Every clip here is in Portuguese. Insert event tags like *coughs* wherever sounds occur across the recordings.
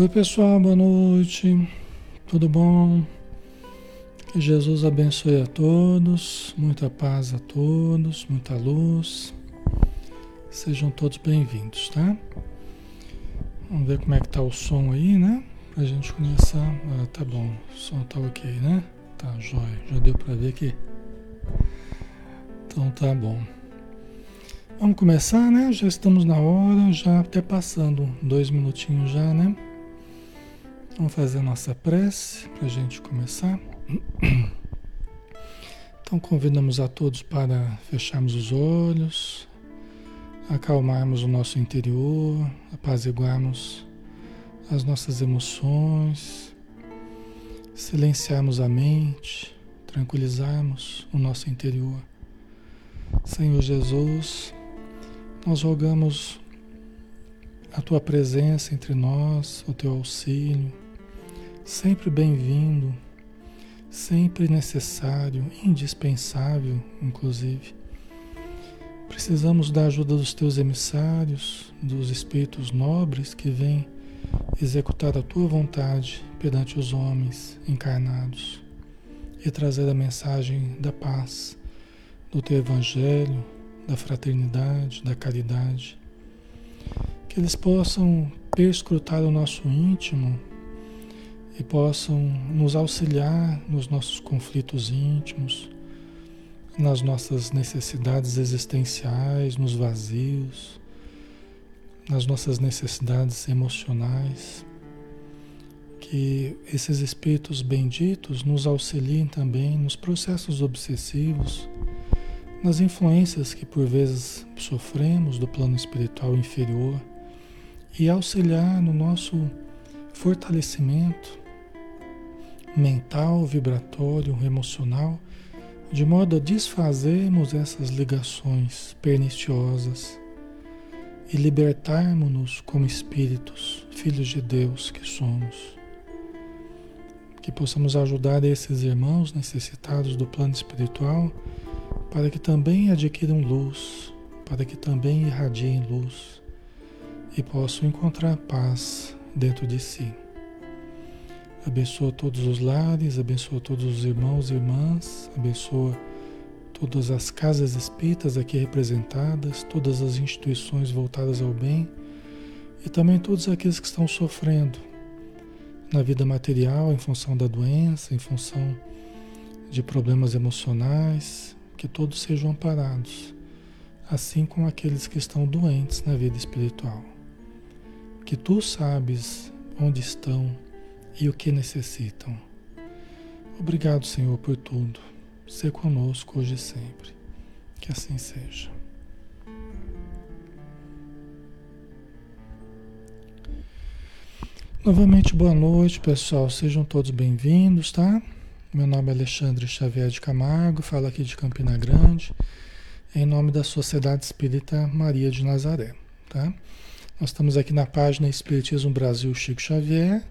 Oi, pessoal, boa noite. Tudo bom? Que Jesus abençoe a todos, muita paz a todos, muita luz. Sejam todos bem-vindos, tá? Vamos ver como é que tá o som aí, né? Pra gente começar. Ah, tá bom, o som tá ok, né? Tá, jóia. Já deu pra ver aqui. Então tá bom. Vamos começar, né? Já estamos na hora, já até passando dois minutinhos já, né? Vamos fazer a nossa prece para a gente começar. *clears throat* Então convidamos a todos para fecharmos os olhos, acalmarmos o nosso interior, apaziguarmos as nossas emoções, silenciarmos a mente, tranquilizarmos o nosso interior. Senhor Jesus, nós rogamos a tua presença entre nós, o teu auxílio, sempre bem-vindo, sempre necessário, indispensável, inclusive. Precisamos da ajuda dos teus emissários, dos espíritos nobres que vêm executar a tua vontade perante os homens encarnados e trazer a mensagem da paz, do teu evangelho, da fraternidade, da caridade. Que eles possam perscrutar o nosso íntimo e possam nos auxiliar nos nossos conflitos íntimos, nas nossas necessidades existenciais, nos vazios, nas nossas necessidades emocionais. Que esses espíritos benditos nos auxiliem também nos processos obsessivos, nas influências que por vezes sofremos do plano espiritual inferior e auxiliar no nosso fortalecimento mental, vibratório, emocional, de modo a desfazermos essas ligações perniciosas e libertarmos-nos como espíritos, filhos de Deus que somos. Que possamos ajudar esses irmãos necessitados do plano espiritual para que também adquiram luz, para que também irradiem luz e possam encontrar paz dentro de si. Abençoa todos os lares, abençoa todos os irmãos e irmãs, abençoa todas as casas espíritas aqui representadas, todas as instituições voltadas ao bem e também todos aqueles que estão sofrendo na vida material em função da doença, em função de problemas emocionais, que todos sejam amparados, assim como aqueles que estão doentes na vida espiritual. Que tu sabes onde estão e o que necessitam. Obrigado, Senhor, por tudo. Ser conosco hoje e sempre. Que assim seja. Novamente, boa noite, pessoal. Sejam todos bem-vindos, tá? Meu nome é Alexandre Xavier de Camargo, falo aqui de Campina Grande, em nome da Sociedade Espírita Maria de Nazaré, tá? Nós estamos aqui na página Espiritismo Brasil Chico Xavier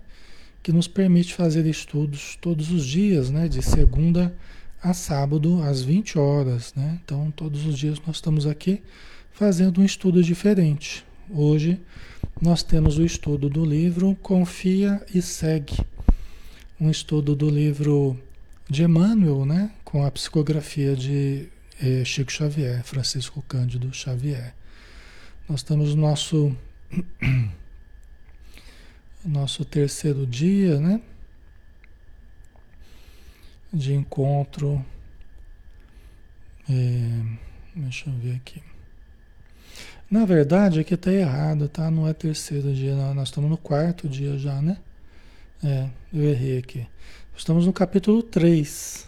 que nos permite fazer estudos todos os dias, né, de segunda a sábado às 20 horas, né? Então, todos os dias nós estamos aqui fazendo um estudo diferente. Hoje nós temos o estudo do livro Confia e Segue, um estudo do livro de Emmanuel, né, com a psicografia de eh, Chico Xavier, Francisco Cândido Xavier. Nós estamos no nosso nosso terceiro dia, né? De encontro. É, deixa eu ver aqui. Na verdade, aqui está errado, tá? Não é terceiro dia, não. nós estamos no quarto dia já, né? É, eu errei aqui. Estamos no capítulo 3,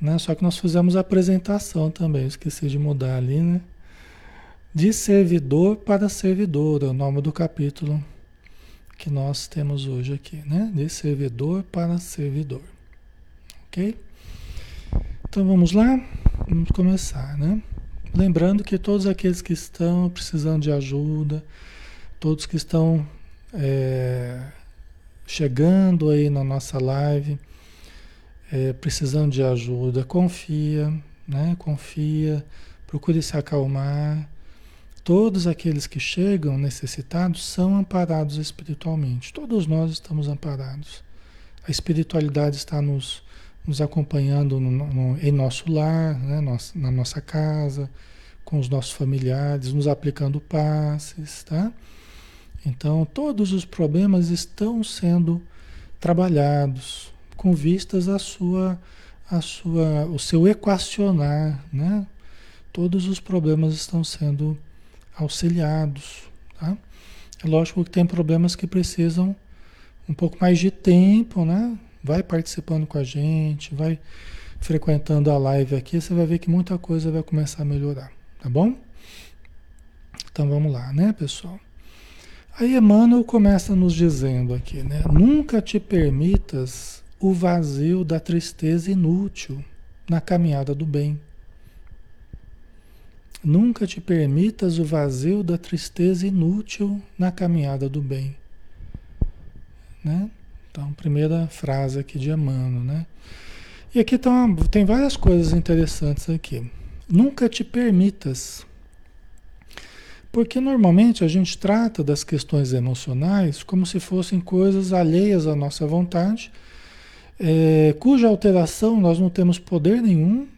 né? Só que nós fizemos a apresentação também, esqueci de mudar ali, né? De servidor para servidor, é o nome do capítulo que nós temos hoje aqui, né? De servidor para servidor. Ok? Então vamos lá? Vamos começar, né? Lembrando que todos aqueles que estão precisando de ajuda, todos que estão é, chegando aí na nossa live, é, precisando de ajuda, confia, né? Confia, procure se acalmar, Todos aqueles que chegam necessitados são amparados espiritualmente. Todos nós estamos amparados. A espiritualidade está nos, nos acompanhando no, no, em nosso lar, né? Nos, na nossa casa, com os nossos familiares, nos aplicando passes, tá? Então, todos os problemas estão sendo trabalhados com vistas à sua, à sua, o seu equacionar, né? Todos os problemas estão sendo auxiliados, tá? É lógico que tem problemas que precisam um pouco mais de tempo, né? Vai participando com a gente, vai frequentando a live aqui, você vai ver que muita coisa vai começar a melhorar, tá bom? Então vamos lá, né, pessoal? Aí Emmanuel começa nos dizendo aqui, né? Nunca te permitas o vazio da tristeza inútil na caminhada do bem. Nunca te permitas o vazio da tristeza inútil na caminhada do bem. Né? Então, primeira frase aqui de Emmanuel, né? E aqui tá tem várias coisas interessantes aqui. Nunca te permitas porque normalmente a gente trata das questões emocionais como se fossem coisas alheias à nossa vontade, é, cuja alteração nós não temos poder nenhum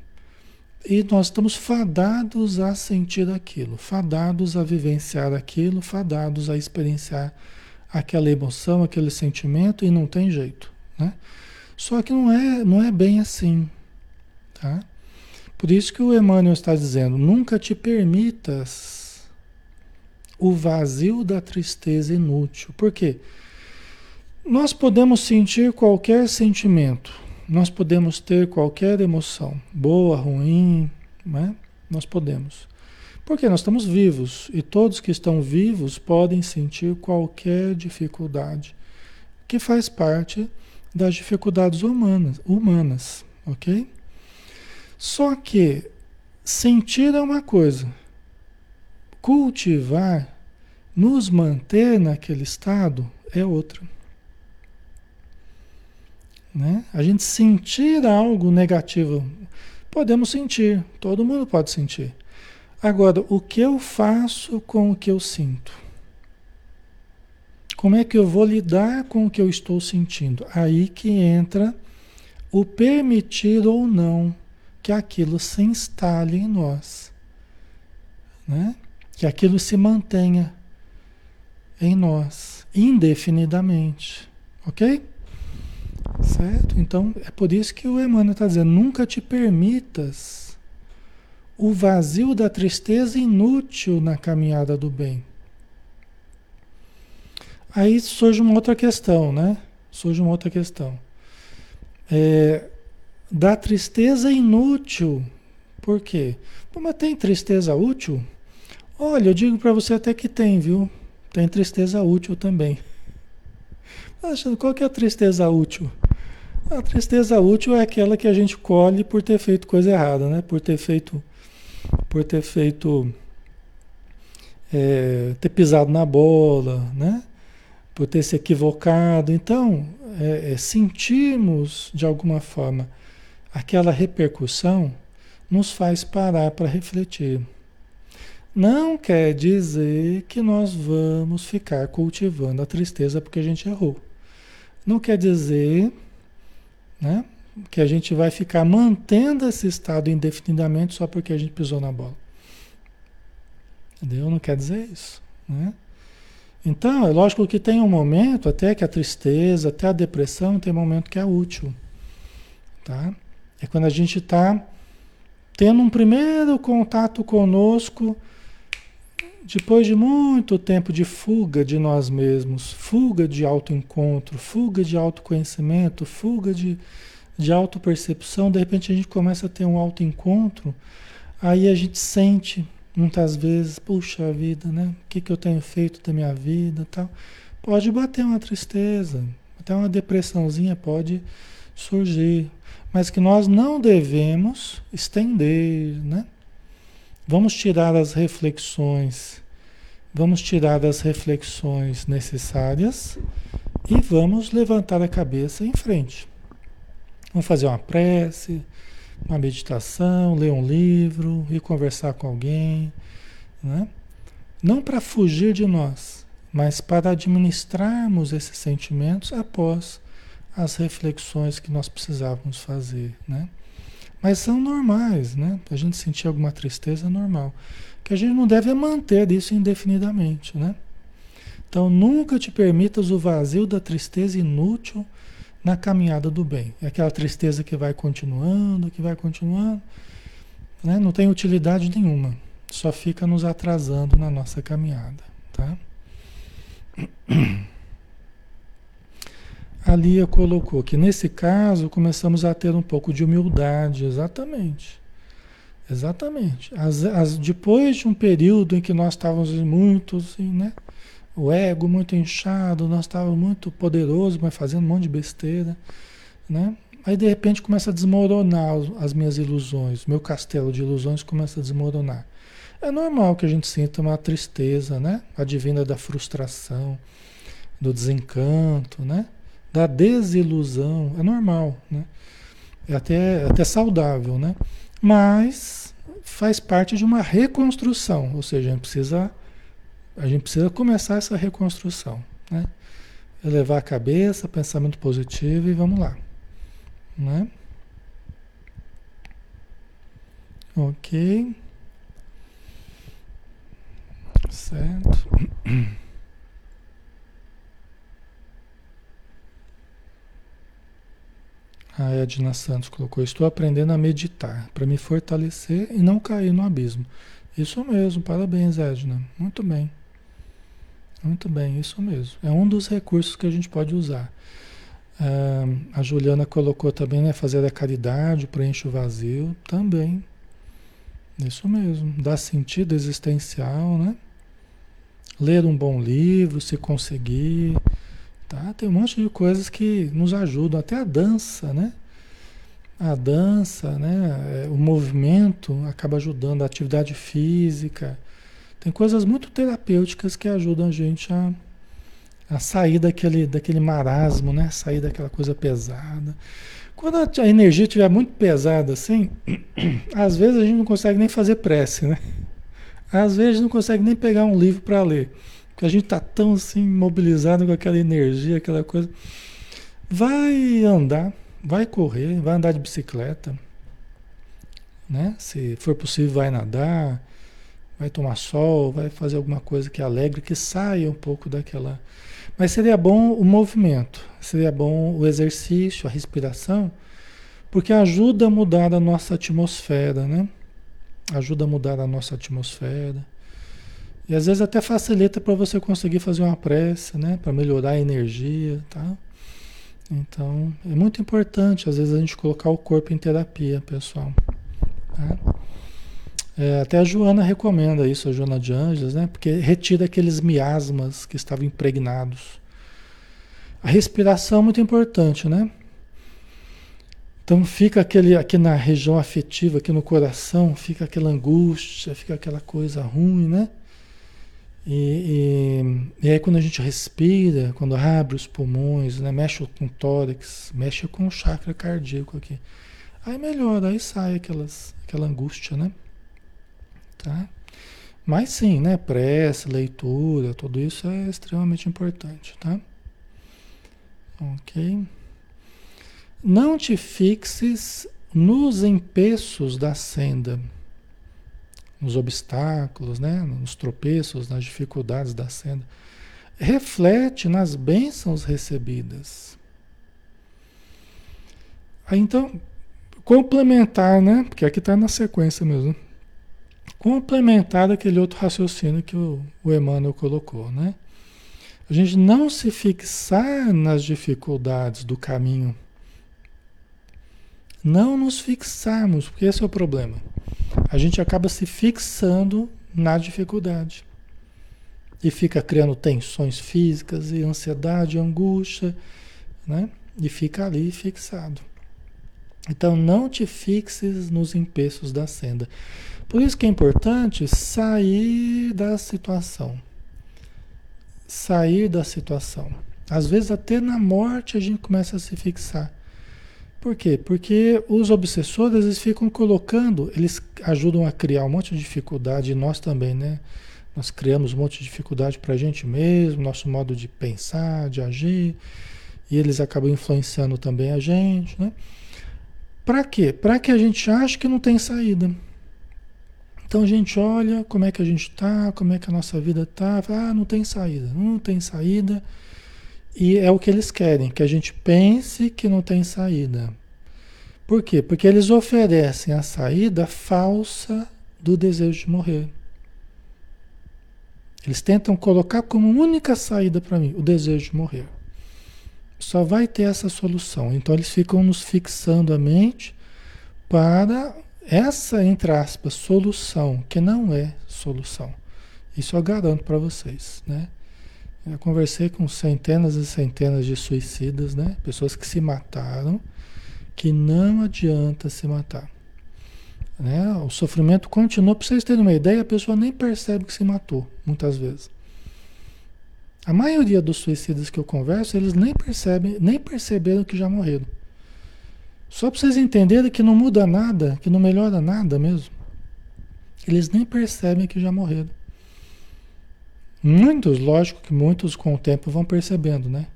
e nós estamos fadados a sentir aquilo, fadados a vivenciar aquilo, fadados a experienciar aquela emoção, aquele sentimento e não tem jeito, né? Só que não é, não é bem assim, tá? Por isso que o Emmanuel está dizendo: nunca te permitas o vazio da tristeza inútil. Por quê? Nós podemos sentir qualquer sentimento, nós podemos ter qualquer emoção, boa, ruim, né? Nós podemos. Porque nós estamos vivos e todos que estão vivos podem sentir qualquer dificuldade, que faz parte das dificuldades humanas, humanas, ok? Só que sentir é uma coisa, cultivar, nos manter naquele estado é outra. Né? A gente sentir algo negativo, podemos sentir, todo mundo pode sentir. Agora, o que eu faço com o que eu sinto? Como é que eu vou lidar com o que eu estou sentindo? Aí que entra o permitir ou não que aquilo se instale em nós. Né? Que aquilo se mantenha em nós, indefinidamente. Ok? Certo? Então, é por isso que o Emmanuel está dizendo: nunca te permitas o vazio da tristeza inútil na caminhada do bem. Aí surge uma outra questão, né? Surge uma outra questão. É, da tristeza inútil. Por quê? Pô, mas tem tristeza útil? Olha, eu digo para você até que tem, viu? Tem tristeza útil também. Acha, qual que é a tristeza útil? A tristeza útil é aquela que a gente colhe por ter feito coisa errada, né? Por ter feito, por ter feito, é, ter pisado na bola, né? Por ter se equivocado. Então, é, é, sentirmos de alguma forma aquela repercussão nos faz parar para refletir. Não quer dizer que nós vamos ficar cultivando a tristeza porque a gente errou. Não quer dizer né, que a gente vai ficar mantendo esse estado indefinidamente só porque a gente pisou na bola. Entendeu? Não quer dizer isso. Né? Então, é lógico que tem um momento, até que a tristeza, até a depressão, tem um momento que é útil. Tá? É quando a gente está tendo um primeiro contato conosco depois de muito tempo de fuga de nós mesmos, fuga de autoencontro, fuga de autoconhecimento, fuga de, de autopercepção, de repente a gente começa a ter um autoencontro, aí a gente sente muitas vezes, puxa vida, né? O que, que eu tenho feito da minha vida tal. Pode bater uma tristeza, até uma depressãozinha pode surgir, mas que nós não devemos estender, né? Vamos tirar as reflexões, vamos tirar as reflexões necessárias e vamos levantar a cabeça em frente. Vamos fazer uma prece, uma meditação, ler um livro, ir conversar com alguém, né? não para fugir de nós, mas para administrarmos esses sentimentos após as reflexões que nós precisávamos fazer, né? Mas são normais, né? A gente sentir alguma tristeza é normal. Que a gente não deve manter isso indefinidamente, né? Então nunca te permitas o vazio da tristeza inútil na caminhada do bem. É aquela tristeza que vai continuando, que vai continuando, né? não tem utilidade nenhuma, só fica nos atrasando na nossa caminhada, tá? *clears throat* A Lia colocou que nesse caso começamos a ter um pouco de humildade, exatamente. Exatamente. As, as, depois de um período em que nós estávamos muito assim, né? O ego muito inchado, nós estávamos muito poderosos, mas fazendo um monte de besteira, né? Aí de repente começa a desmoronar as minhas ilusões, meu castelo de ilusões começa a desmoronar. É normal que a gente sinta uma tristeza, né? Advinda da frustração, do desencanto, né? Da desilusão, é normal, né? É até, até saudável, né? Mas faz parte de uma reconstrução, ou seja, a gente precisa, a gente precisa começar essa reconstrução, né? Elevar a cabeça, pensamento positivo e vamos lá, né? Ok. Certo. *clears throat* A Edna Santos colocou: Estou aprendendo a meditar para me fortalecer e não cair no abismo. Isso mesmo, parabéns, Edna. Muito bem. Muito bem, isso mesmo. É um dos recursos que a gente pode usar. É, a Juliana colocou também, né? Fazer a caridade, preenche o vazio. Também. Isso mesmo. Dá sentido existencial, né? Ler um bom livro, se conseguir. Tá? Tem um monte de coisas que nos ajudam, até a dança, né? A dança, né? É, o movimento acaba ajudando, a atividade física. Tem coisas muito terapêuticas que ajudam a gente a, a sair daquele, daquele marasmo, né? Sair daquela coisa pesada. Quando a, energia estiver muito pesada assim, *clears throat* às vezes a gente não consegue nem fazer prece, né? Às vezes não consegue nem pegar um livro para ler. Porque a gente está tão assim mobilizado com aquela energia, aquela coisa. Vai andar, vai correr, vai andar de bicicleta, né? Se for possível, vai nadar, vai tomar sol, vai fazer alguma coisa que alegre, que saia um pouco daquela. Mas seria bom o movimento, seria bom o exercício, a respiração, porque ajuda a mudar a nossa atmosfera, né? Ajuda a mudar a nossa atmosfera. E às vezes até facilita para você conseguir fazer uma prece, né? Para melhorar a energia, tá? Então, é muito importante, às vezes, a gente colocar o corpo em terapia, pessoal. Tá? É, até a Joana recomenda isso, a Joana de Anjos, né? Porque retira aqueles miasmas que estavam impregnados. A respiração é muito importante, né? Então fica aquele aqui na região afetiva, aqui no coração, fica aquela angústia, fica aquela coisa ruim, né? E, e, e, aí quando a gente respira, quando abre os pulmões, né, mexe com o tórax, mexe com o chakra cardíaco aqui. Aí melhora, aí sai aquelas, aquela angústia, né? Tá? Mas sim, né? Prece, leitura, tudo isso é extremamente importante, tá? Ok? Não te fixes nos empeços da senda nos obstáculos, né? nos tropeços, nas dificuldades da senda. Reflete nas bênçãos recebidas. Aí, então, complementar, né? Porque aqui está na sequência mesmo. Complementar aquele outro raciocínio que o, o Emmanuel colocou, né? A gente não se fixar nas dificuldades do caminho. Não nos fixarmos, porque esse é o problema a gente acaba se fixando na dificuldade. E fica criando tensões físicas e ansiedade, angústia, né? E fica ali fixado. Então não te fixes nos empeços da senda. Por isso que é importante sair da situação. Sair da situação. Às vezes até na morte a gente começa a se fixar. Por quê? Porque os obsessores eles ficam colocando, eles ajudam a criar um monte de dificuldade, e nós também, né? Nós criamos um monte de dificuldade para a gente mesmo, nosso modo de pensar, de agir, e eles acabam influenciando também a gente, né? Para quê? Para que a gente ache que não tem saída. Então a gente olha como é que a gente está, como é que a nossa vida está, ah, não tem saída, não tem saída. E é o que eles querem, que a gente pense que não tem saída. Por quê? Porque eles oferecem a saída falsa do desejo de morrer. Eles tentam colocar como única saída para mim o desejo de morrer. Só vai ter essa solução. Então eles ficam nos fixando a mente para essa, entre aspas, solução, que não é solução. Isso eu garanto para vocês, né? Eu conversei com centenas e centenas de suicidas, né? Pessoas que se mataram, que não adianta se matar. Né? O sofrimento continua. Para vocês terem uma ideia, a pessoa nem percebe que se matou, muitas vezes. A maioria dos suicidas que eu converso, eles nem percebem, nem perceberam que já morreram. Só para vocês entenderem que não muda nada, que não melhora nada mesmo. Eles nem percebem que já morreram. Muitos, lógico que muitos com o tempo vão percebendo, né?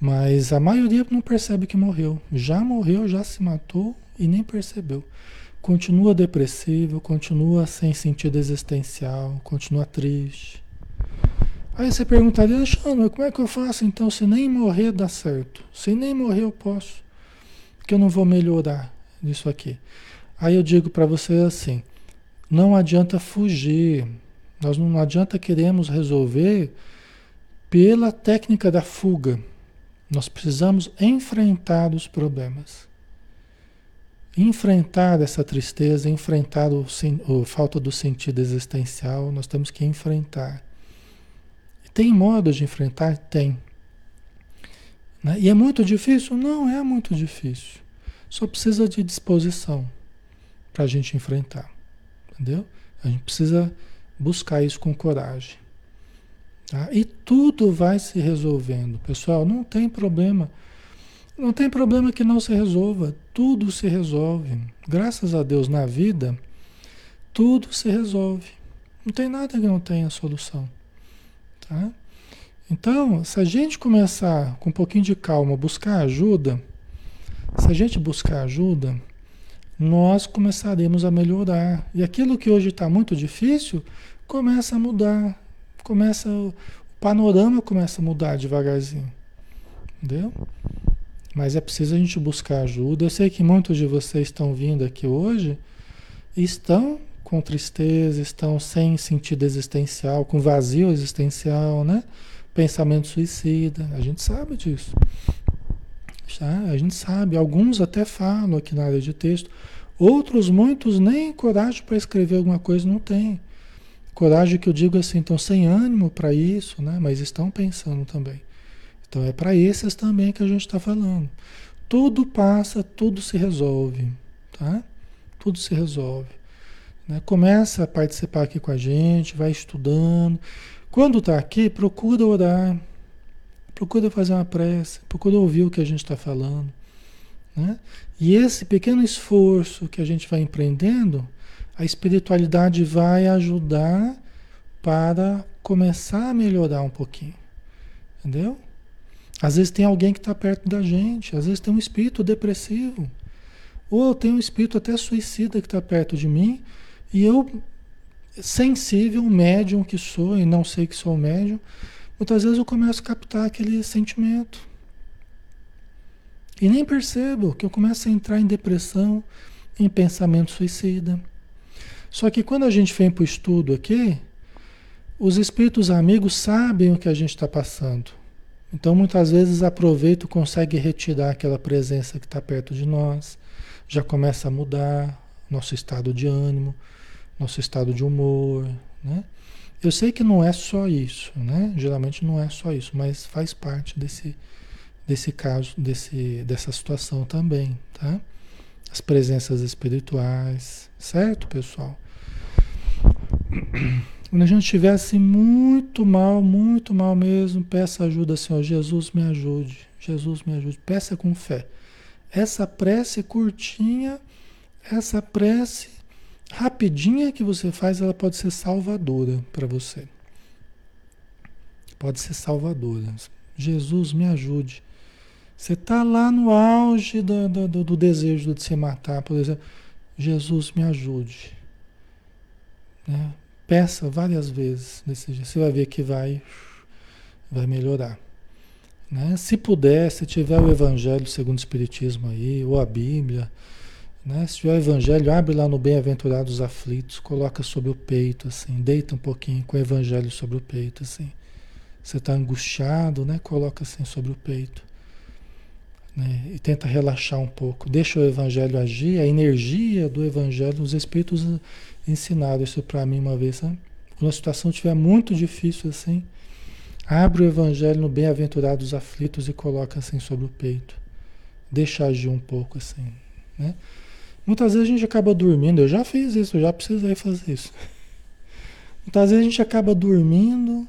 Mas a maioria não percebe que morreu. Já morreu, já se matou e nem percebeu continua depressivo, continua sem sentido existencial, continua triste. Aí você perguntaria, Alexandre, como é que eu faço então se nem morrer dá certo? Se nem morrer eu posso, porque eu não vou melhorar nisso aqui. Aí eu digo para você assim, não adianta fugir, nós não adianta queremos resolver pela técnica da fuga. Nós precisamos enfrentar os problemas enfrentar essa tristeza, enfrentar o, o, falta do sentido existencial, nós temos que enfrentar. Tem modo de enfrentar? Tem. Né? E é muito difícil? Não é muito difícil. Só precisa de disposição para a gente enfrentar. Entendeu? A gente precisa buscar isso com coragem. Tá? E tudo vai se resolvendo. Pessoal, não tem problema. Não tem problema que não se resolva, tudo se resolve. Graças a Deus na vida, tudo se resolve. Não tem nada que não tenha solução. Tá? Então, se a gente começar com um pouquinho de calma, buscar ajuda, se a gente buscar ajuda, nós começaremos a melhorar. E aquilo que hoje está muito difícil, começa a mudar. Começa, o panorama começa a mudar devagarzinho. Entendeu? Mas é preciso a gente buscar ajuda. Eu sei que muitos de vocês estão vindo aqui hoje estão com tristeza, estão sem sentido existencial, com vazio existencial, né? Pensamento suicida. A gente sabe disso. Tá? A gente sabe. Alguns até falam aqui na área de texto. Outros, muitos, nem coragem para escrever alguma coisa não têm. Coragem que eu digo assim, estão sem ânimo para isso, né? Mas estão pensando também. Então é para esses também que a gente está falando. Tudo passa, tudo se resolve, tá? Tudo se resolve. Né? Começa a participar aqui com a gente, vai estudando. Quando está aqui, procura orar, procura fazer uma prece, procura ouvir o que a gente está falando. Né? E esse pequeno esforço que a gente vai empreendendo, a espiritualidade vai ajudar para começar a melhorar um pouquinho. Entendeu? Às vezes tem alguém que está perto da gente, às vezes tem um espírito depressivo, ou tem um espírito até suicida que está perto de mim, e eu, sensível, médium que sou, e não sei que sou médium, muitas vezes eu começo a captar aquele sentimento. E nem percebo que eu começo a entrar em depressão, em pensamento suicida. Só que quando a gente vem para o estudo aqui, os espíritos amigos sabem o que a gente está passando. Então, muitas vezes, aproveita, consegue retirar aquela presença que está perto de nós, já começa a mudar nosso estado de ânimo, nosso estado de humor, né? Eu sei que não é só isso, né? Geralmente não é só isso, mas faz parte desse, desse caso, desse, dessa situação também, tá? As presenças espirituais, certo, pessoal? Quando a gente estivesse muito mal, muito mal mesmo, peça ajuda, Senhor. Jesus me ajude. Jesus me ajude. Peça com fé. Essa prece curtinha, essa prece, rapidinha que você faz, ela pode ser salvadora para você. Pode ser salvadora. Jesus, me ajude. Você está lá no auge do, do, do, desejo de se matar, por exemplo. Jesus, me ajude. Né? Peça várias vezes desse jeito. Você vai ver que vai, vai melhorar. Né? Se puder, se tiver o Evangelho segundo o Espiritismo aí, ou a Bíblia, né? Se tiver o Evangelho, abre lá no Bem-aventurados aflitos, coloca sobre o peito, assim, deita um pouquinho com o Evangelho sobre o peito, assim. Você está angustiado, né? Coloca assim sobre o peito. Né? E tenta relaxar um pouco. Deixa o Evangelho agir, a energia do Evangelho, os Espíritos ensinaram isso para mim uma vez, sabe? Quando a situação estiver muito difícil assim, abre o Evangelho no Bem-aventurados aflitos e coloca assim sobre o peito. Deixa agir um pouco assim, né? Muitas vezes a gente acaba dormindo, eu já fiz isso, eu já precisei fazer isso. Muitas vezes a gente acaba dormindo,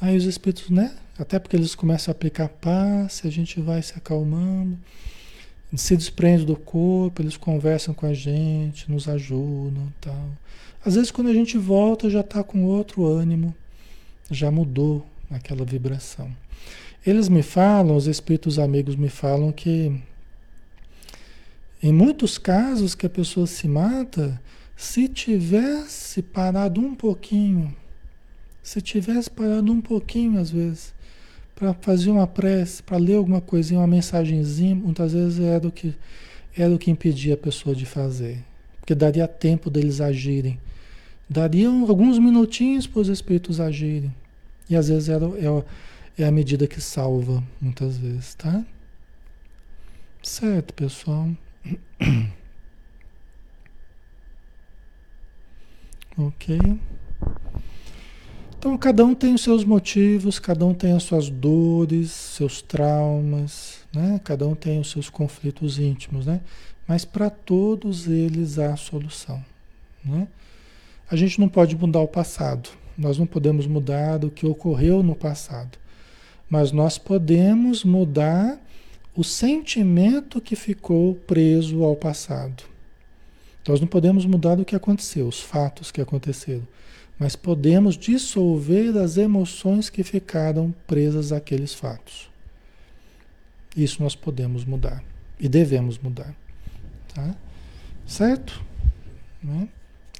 aí os espíritos, né? Até porque eles começam a aplicar paz, a gente vai se acalmando, se desprende do corpo, eles conversam com a gente, nos ajudam tal. Às vezes quando a gente volta já está com outro ânimo, já mudou aquela vibração. Eles me falam, os espíritos amigos me falam que em muitos casos que a pessoa se mata, se tivesse parado um pouquinho, se tivesse parado um pouquinho às vezes, para fazer uma prece, para ler alguma coisinha, uma mensagenzinha, muitas vezes era o que era o que impedia a pessoa de fazer, porque daria tempo deles agirem, dariam alguns minutinhos para os espíritos agirem, e às vezes era, é, é a medida que salva, muitas vezes, tá? Certo, pessoal. *clears throat* ok. Então, cada um tem os seus motivos, cada um tem as suas dores, seus traumas, né? Cada um tem os seus conflitos íntimos, né? Mas para todos eles há solução, né? A gente não pode mudar o passado. Nós não podemos mudar o que ocorreu no passado. Mas nós podemos mudar o sentimento que ficou preso ao passado. Nós não podemos mudar o que aconteceu, os fatos que aconteceram, mas podemos dissolver as emoções que ficaram presas àqueles fatos. Isso nós podemos mudar e devemos mudar. Tá? Certo? Né?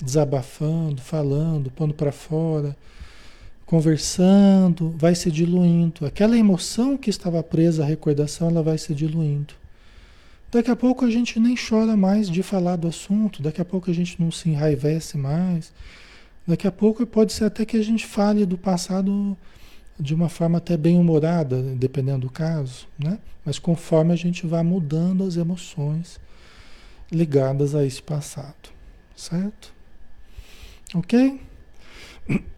Desabafando, falando, pondo para fora conversando, vai se diluindo. Aquela emoção que estava presa à recordação, ela vai se diluindo. Daqui a pouco a gente nem chora mais de falar do assunto, daqui a pouco a gente não se enraivece mais. Daqui a pouco pode ser até que a gente fale do passado de uma forma até bem humorada, dependendo do caso, né? Mas conforme a gente vai mudando as emoções ligadas a esse passado, certo? Ok? *clears throat*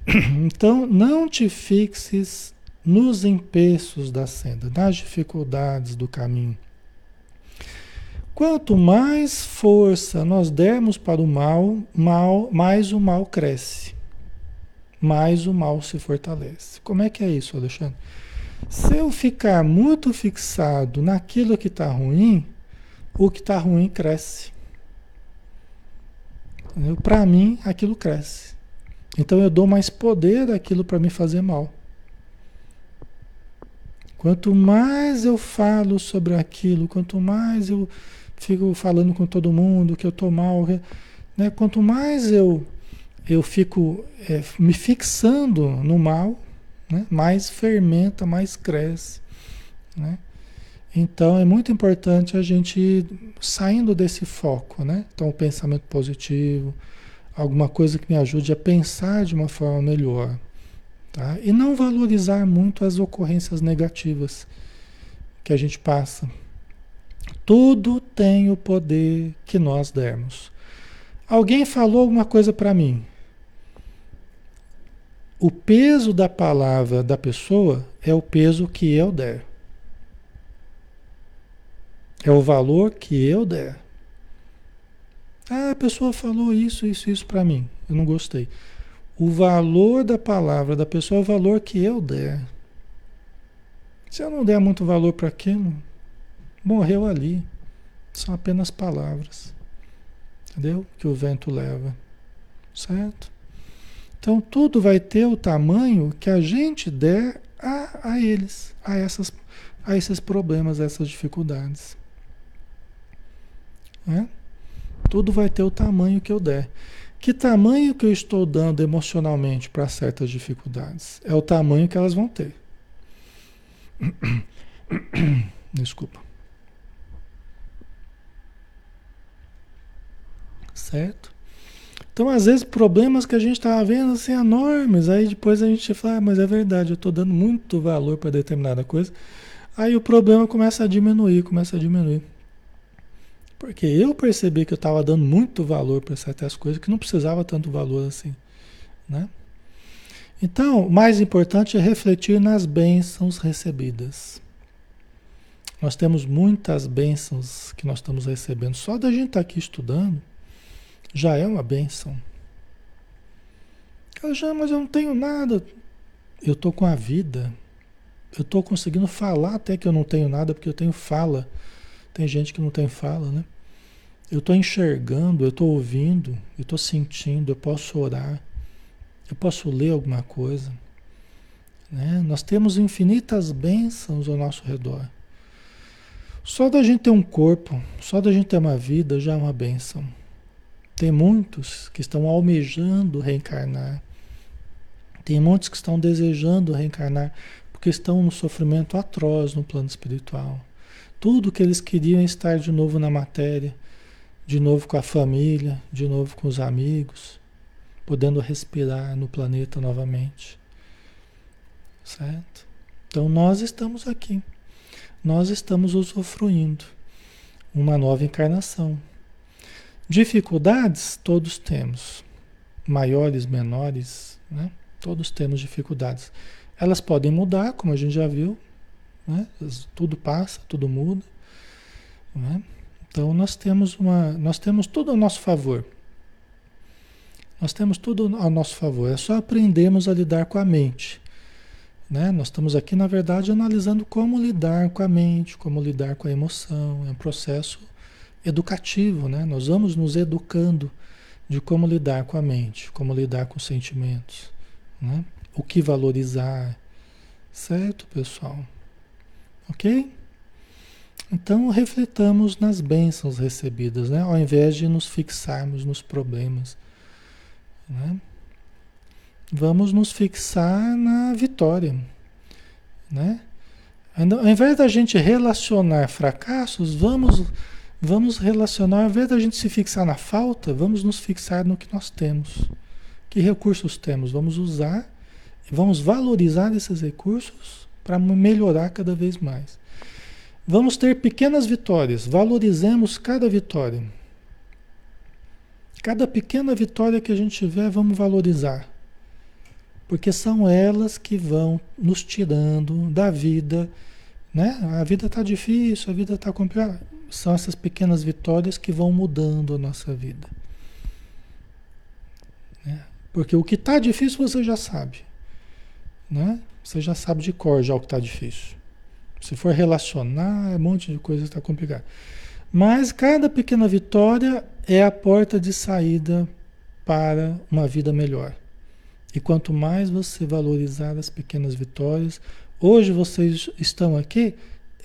Então, não te fixes nos empeços da senda, nas dificuldades do caminho. Quanto mais força nós dermos para o mal, mal, mais o mal cresce. Mais o mal se fortalece. Como é que é isso, Alexandre? Se eu ficar muito fixado naquilo que está ruim, o que está ruim cresce. Para mim, aquilo cresce. Então eu dou mais poder daquilo para me fazer mal. Quanto mais eu falo sobre aquilo, quanto mais eu fico falando com todo mundo que eu estou mal, né? quanto mais eu, eu fico é, me fixando no mal, né? mais fermenta, mais cresce. Né? Então é muito importante a gente ir saindo desse foco, né? Então o pensamento positivo, alguma coisa que me ajude a pensar de uma forma melhor. Tá? E não valorizar muito as ocorrências negativas que a gente passa. Tudo tem o poder que nós dermos. Alguém falou alguma coisa para mim. O peso da palavra da pessoa é o peso que eu der. É o valor que eu der. Ah, a pessoa falou isso, isso, isso para mim. Eu não gostei. O valor da palavra da pessoa é o valor que eu der. Se eu não der muito valor para aquilo, morreu ali. São apenas palavras. Entendeu? Que o vento leva. Certo? Então tudo vai ter o tamanho que a gente der a, a eles, a, essas, a esses problemas, a essas dificuldades. Né? Tudo vai ter o tamanho que eu der. Que tamanho que eu estou dando emocionalmente para certas dificuldades? É o tamanho que elas vão ter. *coughs* Desculpa. Certo? Então, às vezes, problemas que a gente estava vendo assim enormes, aí depois a gente fala, ah, mas é verdade, eu estou dando muito valor para determinada coisa. Aí o problema começa a diminuir, começa a diminuir. Porque eu percebi que eu estava dando muito valor para certas coisas que não precisava tanto valor assim, né? Então, o mais importante é refletir nas bênçãos recebidas. Nós temos muitas bênçãos que nós estamos recebendo. Só da gente estar tá aqui estudando já é uma bênção. Eu já, mas eu não tenho nada. Eu estou com a vida. Eu estou conseguindo falar até que eu não tenho nada, porque eu tenho fala. Tem gente que não tem fala, né? Eu estou enxergando, eu estou ouvindo, eu estou sentindo, eu posso orar, eu posso ler alguma coisa. Né? Nós temos infinitas bênçãos ao nosso redor. Só da gente ter um corpo, só da gente ter uma vida já é uma bênção. Tem muitos que estão almejando reencarnar. Tem muitos que estão desejando reencarnar porque estão no sofrimento atroz no plano espiritual. Tudo que eles queriam é estar de novo na matéria, de novo com a família, de novo com os amigos, podendo respirar no planeta novamente. Certo? Então nós estamos aqui. Nós estamos usufruindo uma nova encarnação. Dificuldades todos temos, maiores, menores, né? Todos temos dificuldades. Elas podem mudar, como a gente já viu, né? Tudo passa, tudo muda. Né? Então nós temos uma, nós temos tudo ao nosso favor. Nós temos tudo ao nosso favor. É só aprendermos a lidar com a mente. Né? Nós estamos aqui, na verdade, analisando como lidar com a mente, como lidar com a emoção. É um processo educativo, né? Nós vamos nos educando de como lidar com a mente, como lidar com os sentimentos, né? O que valorizar, certo, pessoal? Ok? Então refletamos nas bênçãos recebidas, né? Ao invés de nos fixarmos nos problemas, né? Vamos nos fixar na vitória, né? Ao invés da gente relacionar fracassos, vamos vamos relacionar, ao invés da gente se fixar na falta, vamos nos fixar no que nós temos. Que recursos temos? Vamos usar, vamos valorizar esses recursos para melhorar cada vez mais. Vamos ter pequenas vitórias, valorizemos cada vitória. Cada pequena vitória que a gente tiver, vamos valorizar. Porque são elas que vão nos tirando da vida, né? A vida está difícil, a vida está complicada. São essas pequenas vitórias que vão mudando a nossa vida. Né? Porque o que está difícil você já sabe. Né? Você já sabe de cor já o que está difícil. Se for relacionar, é um monte de coisa está complicado. Mas cada pequena vitória é a porta de saída para uma vida melhor. E quanto mais você valorizar as pequenas vitórias, hoje vocês estão aqui,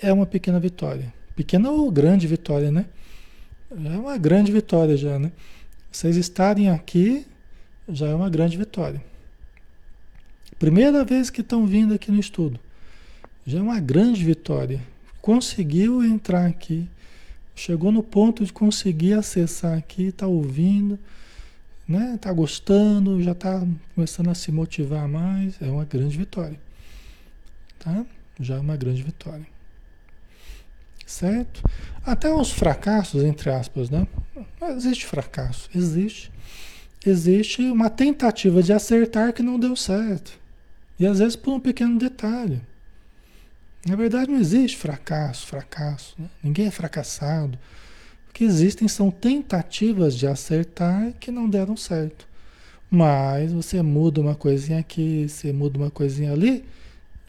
é uma pequena vitória. Pequena ou grande vitória, né? É uma grande vitória já, né? Vocês estarem aqui já é uma grande vitória. Primeira vez que estão vindo aqui no estudo. Já é uma grande vitória. Conseguiu entrar aqui, chegou no ponto de conseguir acessar aqui, está ouvindo, né? Está gostando, já está começando a se motivar mais. É uma grande vitória, tá? Já é uma grande vitória, certo? Até os fracassos, entre aspas, né? Existe fracasso, existe. Existe uma tentativa de acertar que não deu certo. E às vezes por um pequeno detalhe. Na verdade, não existe fracasso, fracasso. Né? Ninguém é fracassado. O que existem são tentativas de acertar que não deram certo. Mas você muda uma coisinha aqui, você muda uma coisinha ali,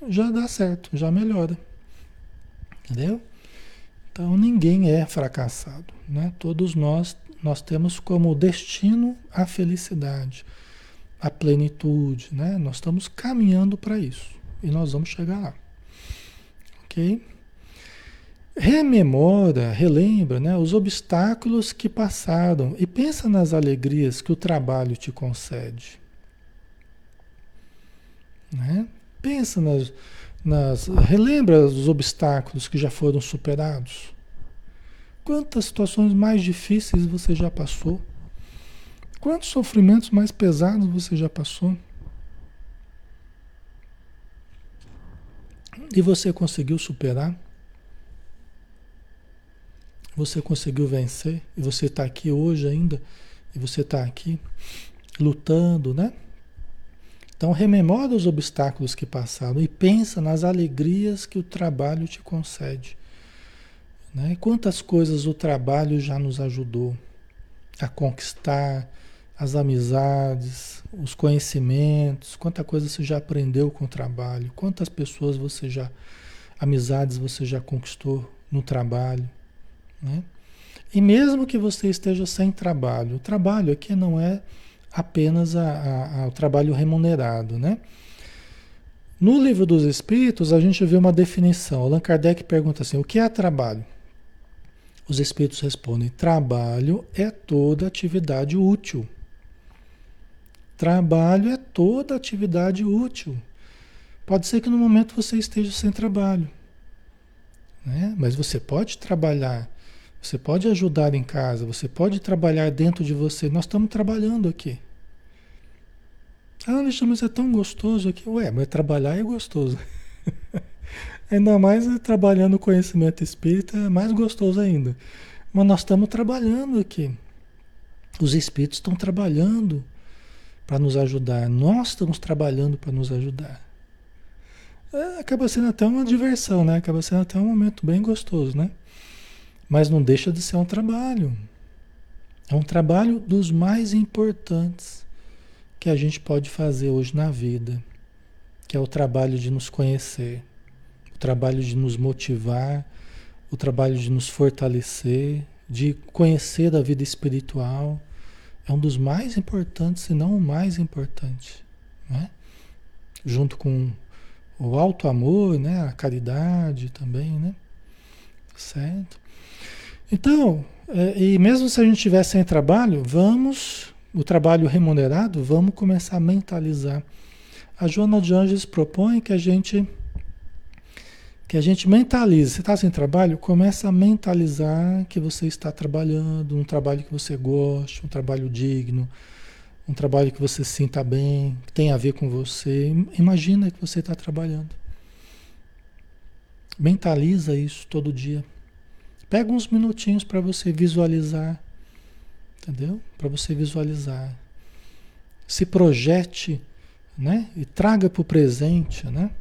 já dá certo, já melhora. Entendeu? Então ninguém é fracassado. Né? Todos nós nós temos como destino a felicidade, a plenitude, né? Nós estamos caminhando para isso e nós vamos chegar lá. OK? Rememora, relembra, né, os obstáculos que passaram e pensa nas alegrias que o trabalho te concede. Né? Pensa nas, nas. Relembra os obstáculos que já foram superados. Quantas situações mais difíceis você já passou? Quantos sofrimentos mais pesados você já passou? E você conseguiu superar? Você conseguiu vencer? E você está aqui hoje ainda? E você está aqui lutando, né? Então rememora os obstáculos que passaram e pensa nas alegrias que o trabalho te concede. Né? Quantas coisas o trabalho já nos ajudou a conquistar, as amizades, os conhecimentos, quanta coisa você já aprendeu com o trabalho, quantas pessoas você já, amizades você já conquistou no trabalho. Né? E mesmo que você esteja sem trabalho, o trabalho aqui não é apenas a, a, a, o trabalho remunerado, né? No livro dos Espíritos, a gente vê uma definição. Allan Kardec pergunta assim: o que é trabalho? Os espíritos respondem: trabalho é toda atividade útil. Trabalho é toda atividade útil. Pode ser que no momento você esteja sem trabalho, né? mas você pode trabalhar, você pode ajudar em casa, você pode trabalhar dentro de você. Nós estamos trabalhando aqui. Ah, Alexandre, mas é tão gostoso aqui. Ué, mas trabalhar é gostoso. *laughs* Ainda mais trabalhando conhecimento espírita, é mais gostoso ainda. Mas nós estamos trabalhando aqui. Os espíritos estão trabalhando para nos ajudar. Nós estamos trabalhando para nos ajudar. É, acaba sendo até uma diversão, né? Acaba sendo até um momento bem gostoso, né? Mas não deixa de ser um trabalho. É um trabalho dos mais importantes que a gente pode fazer hoje na vida, que é o trabalho de nos conhecer o trabalho de nos motivar, o trabalho de nos fortalecer, de conhecer a vida espiritual, é um dos mais importantes, se não o mais importante, né? Junto com o alto amor, né? A caridade também, né? Certo? Então, é, e mesmo se a gente tiver sem trabalho, vamos, o trabalho remunerado, vamos começar a mentalizar. A Joana de Anjos propõe que a gente que a gente mentalize. Você está sem trabalho? Começa a mentalizar que você está trabalhando, um trabalho que você gosta, um trabalho digno, um trabalho que você sinta bem, que tem a ver com você. Imagina que você está trabalhando. Mentaliza isso todo dia. Pega uns minutinhos para você visualizar, entendeu? Para você visualizar. Se projete, né? E traga para o presente, né?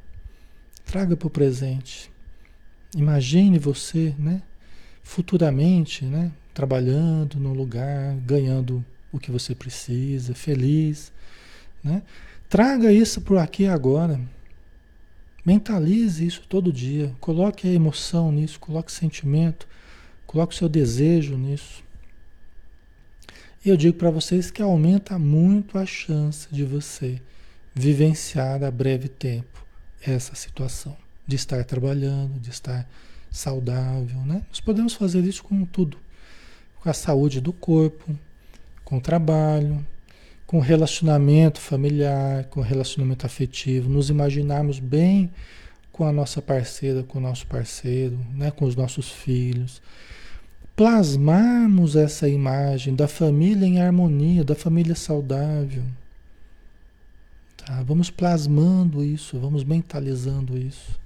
Traga para o presente. Imagine você, né? Futuramente, né? Trabalhando no lugar, ganhando o que você precisa, feliz, né? Traga isso para aqui e agora. Mentalize isso todo dia. Coloque a emoção nisso, coloque sentimento, coloque o seu desejo nisso. Eu digo para vocês que aumenta muito a chance de você vivenciar a breve tempo essa situação de estar trabalhando, de estar saudável, né? Nós podemos fazer isso com tudo, com a saúde do corpo, com o trabalho, com o relacionamento familiar, com o relacionamento afetivo, nos imaginarmos bem com a nossa parceira, com o nosso parceiro, né? com os nossos filhos. Plasmarmos essa imagem da família em harmonia, da família saudável, Tá? Vamos plasmando isso, vamos mentalizando isso.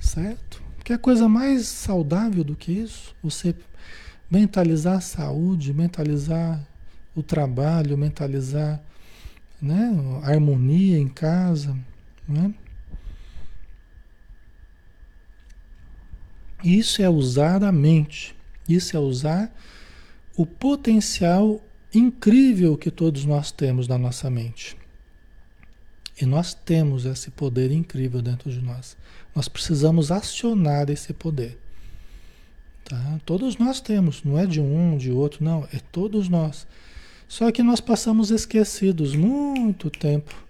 Certo? Que é coisa mais saudável do que isso? Você mentalizar a saúde, mentalizar o trabalho, mentalizar né, a harmonia em casa. Né? Isso é usar a mente, isso é usar o potencial incrível que todos nós temos na nossa mente. E nós temos esse poder incrível dentro de nós. Nós precisamos acionar esse poder. Tá? Todos nós temos, não é de um, de outro, não, é todos nós. Só que nós passamos esquecidos muito tempo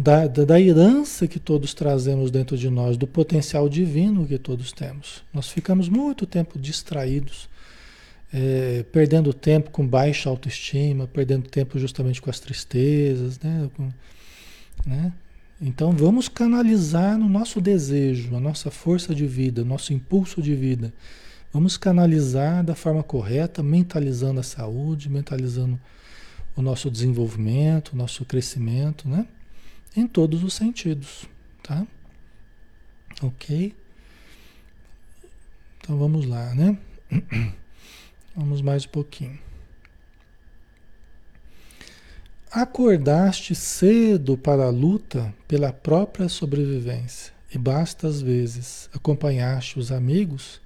da, da, da, herança que todos trazemos dentro de nós, do potencial divino que todos temos. Nós ficamos muito tempo distraídos, é, perdendo tempo com baixa autoestima, perdendo tempo justamente com as tristezas, né? Com, né? Então vamos canalizar no nosso desejo, a nossa força de vida, nosso impulso de vida. Vamos canalizar da forma correta, mentalizando a saúde, mentalizando o nosso desenvolvimento, o nosso crescimento, né? Em todos os sentidos, tá? Ok? Então vamos lá, né? *clears throat* Vamos mais um pouquinho. Acordaste cedo para a luta pela própria sobrevivência e basta às vezes acompanhaste os amigos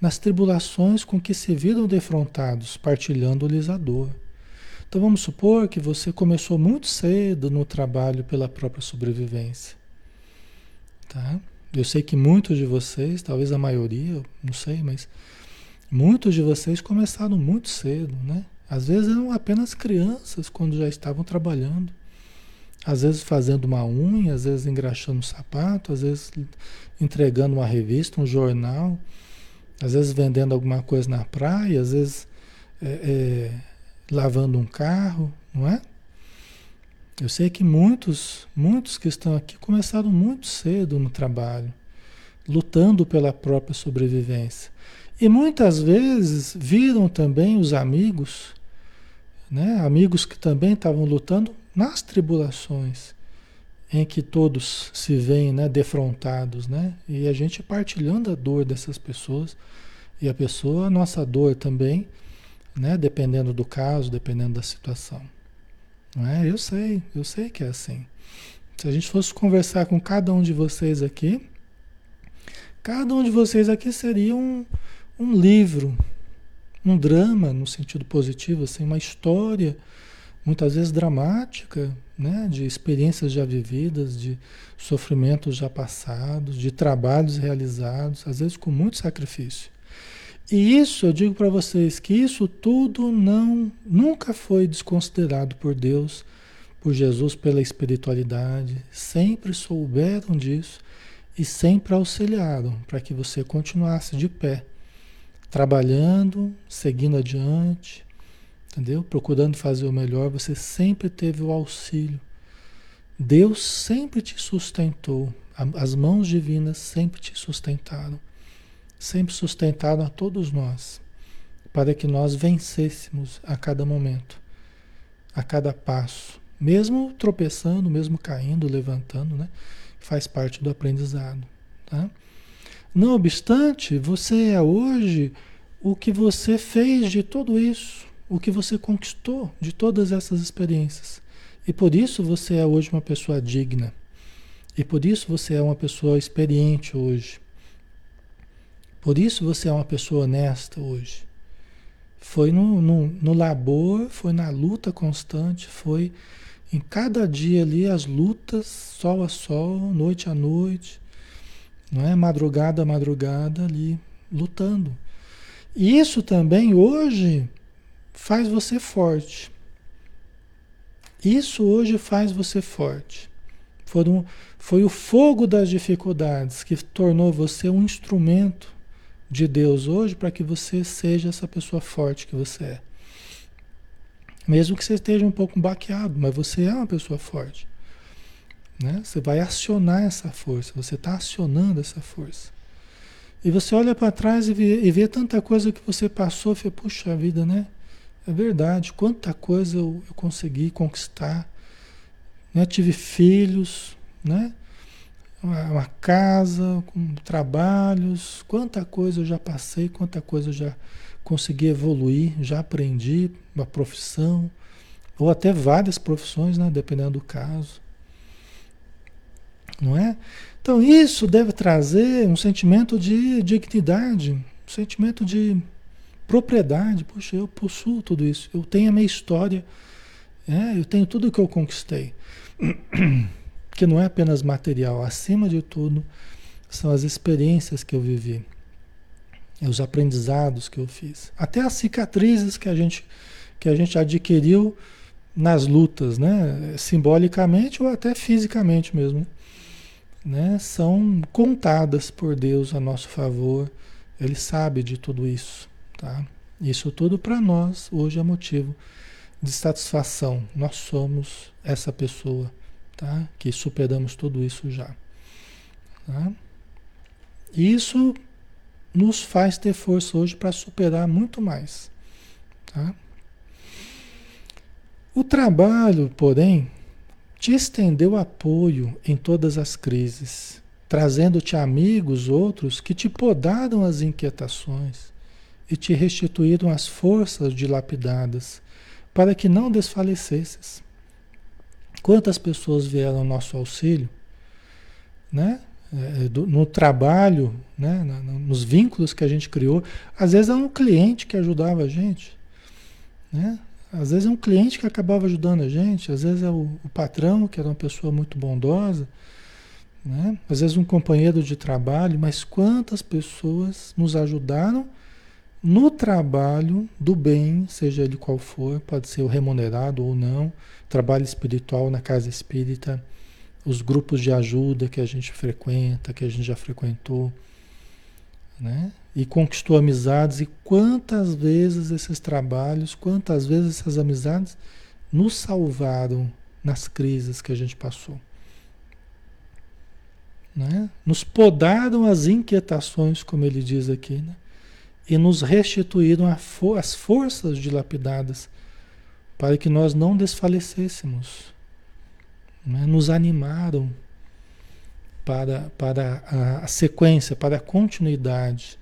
nas tribulações com que se viram defrontados, partilhando-lhes a dor. Então vamos supor que você começou muito cedo no trabalho pela própria sobrevivência. Tá? Eu sei que muitos de vocês, talvez a maioria, não sei, mas muitos de vocês começaram muito cedo, né? Às vezes eram apenas crianças quando já estavam trabalhando. Às vezes fazendo uma unha, às vezes engraxando um sapato, às vezes entregando uma revista, um jornal, às vezes vendendo alguma coisa na praia, às vezes é, é, lavando um carro, não é? Eu sei que muitos, muitos que estão aqui começaram muito cedo no trabalho, lutando pela própria sobrevivência. E muitas vezes viram também os amigos né? amigos que também estavam lutando nas tribulações em que todos se veem né, defrontados, né? E a gente partilhando a dor dessas pessoas e a pessoa, a nossa dor também, né? Dependendo do caso, dependendo da situação. Não é? Eu sei, eu sei que é assim. Se a gente fosse conversar com cada um de vocês aqui, cada um de vocês aqui seria um, um livro, um drama no sentido positivo, assim, uma história muitas vezes dramática, né, de experiências já vividas, de sofrimentos já passados, de trabalhos realizados, às vezes com muito sacrifício. E isso, eu digo para vocês que isso tudo não nunca foi desconsiderado por Deus, por Jesus, pela espiritualidade, sempre souberam disso e sempre auxiliaram para que você continuasse de pé trabalhando, seguindo adiante, entendeu? Procurando fazer o melhor, você sempre teve o auxílio. Deus sempre te sustentou, as mãos divinas sempre te sustentaram, sempre sustentaram a todos nós, para que nós vencêssemos a cada momento, a cada passo, mesmo tropeçando, mesmo caindo, levantando, né? Faz parte do aprendizado, tá? Não obstante, você é hoje o que você fez de tudo isso, o que você conquistou de todas essas experiências. E por isso você é hoje uma pessoa digna. E por isso você é uma pessoa experiente hoje. Por isso você é uma pessoa honesta hoje. Foi no, no, no labor, foi na luta constante, foi em cada dia ali as lutas, sol a sol, noite a noite, não é? Madrugada a madrugada ali, lutando. E isso também hoje faz você forte. Isso hoje faz você forte. Foram, foi o fogo das dificuldades que tornou você um instrumento de Deus hoje para que você seja essa pessoa forte que você é. Mesmo que você esteja um pouco baqueado, mas você é uma pessoa forte. Né? Você vai acionar essa força, você está acionando essa força. E você olha para trás e vê, e vê, tanta coisa que você passou, e puxa vida, né? É verdade, quanta coisa eu, eu consegui conquistar. Né? Tive filhos, né? Uma, casa, com trabalhos, quanta coisa eu já passei, quanta coisa eu já consegui evoluir, já aprendi uma profissão, ou até várias profissões, né? Dependendo do caso não é? Então isso deve trazer um sentimento de dignidade, um sentimento de propriedade. Poxa, eu possuo tudo isso, eu tenho a minha história, é, eu tenho tudo que eu conquistei. *clears throat* Que não é apenas material, acima de tudo, são as experiências que eu vivi. os aprendizados que eu fiz, até as cicatrizes que a gente que a gente adquiriu nas lutas, né? Simbolicamente ou até fisicamente mesmo, né? São contadas por Deus a nosso favor. Ele sabe de tudo isso, tá? Isso tudo para nós hoje é motivo de satisfação. Nós somos essa pessoa, tá? Que superamos tudo isso já. Tá? Isso nos faz ter força hoje para superar muito mais. Tá? O trabalho, porém, te estendeu apoio em todas as crises, trazendo-te amigos outros que te podaram as inquietações e te restituíram as forças dilapidadas, para que não desfalecesses. Quantas pessoas vieram ao nosso auxílio, né? É, do, no trabalho, né? Nos vínculos que a gente criou. Às vezes é um cliente que ajudava a gente, né? Às vezes é um cliente que acabava ajudando a gente, às vezes é o, o patrão, que era uma pessoa muito bondosa, né? às vezes um companheiro de trabalho, mas quantas pessoas nos ajudaram no trabalho do bem, seja ele qual for, pode ser o remunerado ou não, trabalho espiritual na casa espírita, os grupos de ajuda que a gente frequenta, que a gente já frequentou, né? e conquistou amizades. E quantas vezes esses trabalhos, quantas vezes essas amizades nos salvaram nas crises que a gente passou. Né? Nos podaram as inquietações, como ele diz aqui, né? E nos restituíram as forças dilapidadas para que nós não desfalecêssemos. Né? Nos animaram para, para a, a sequência, para a continuidade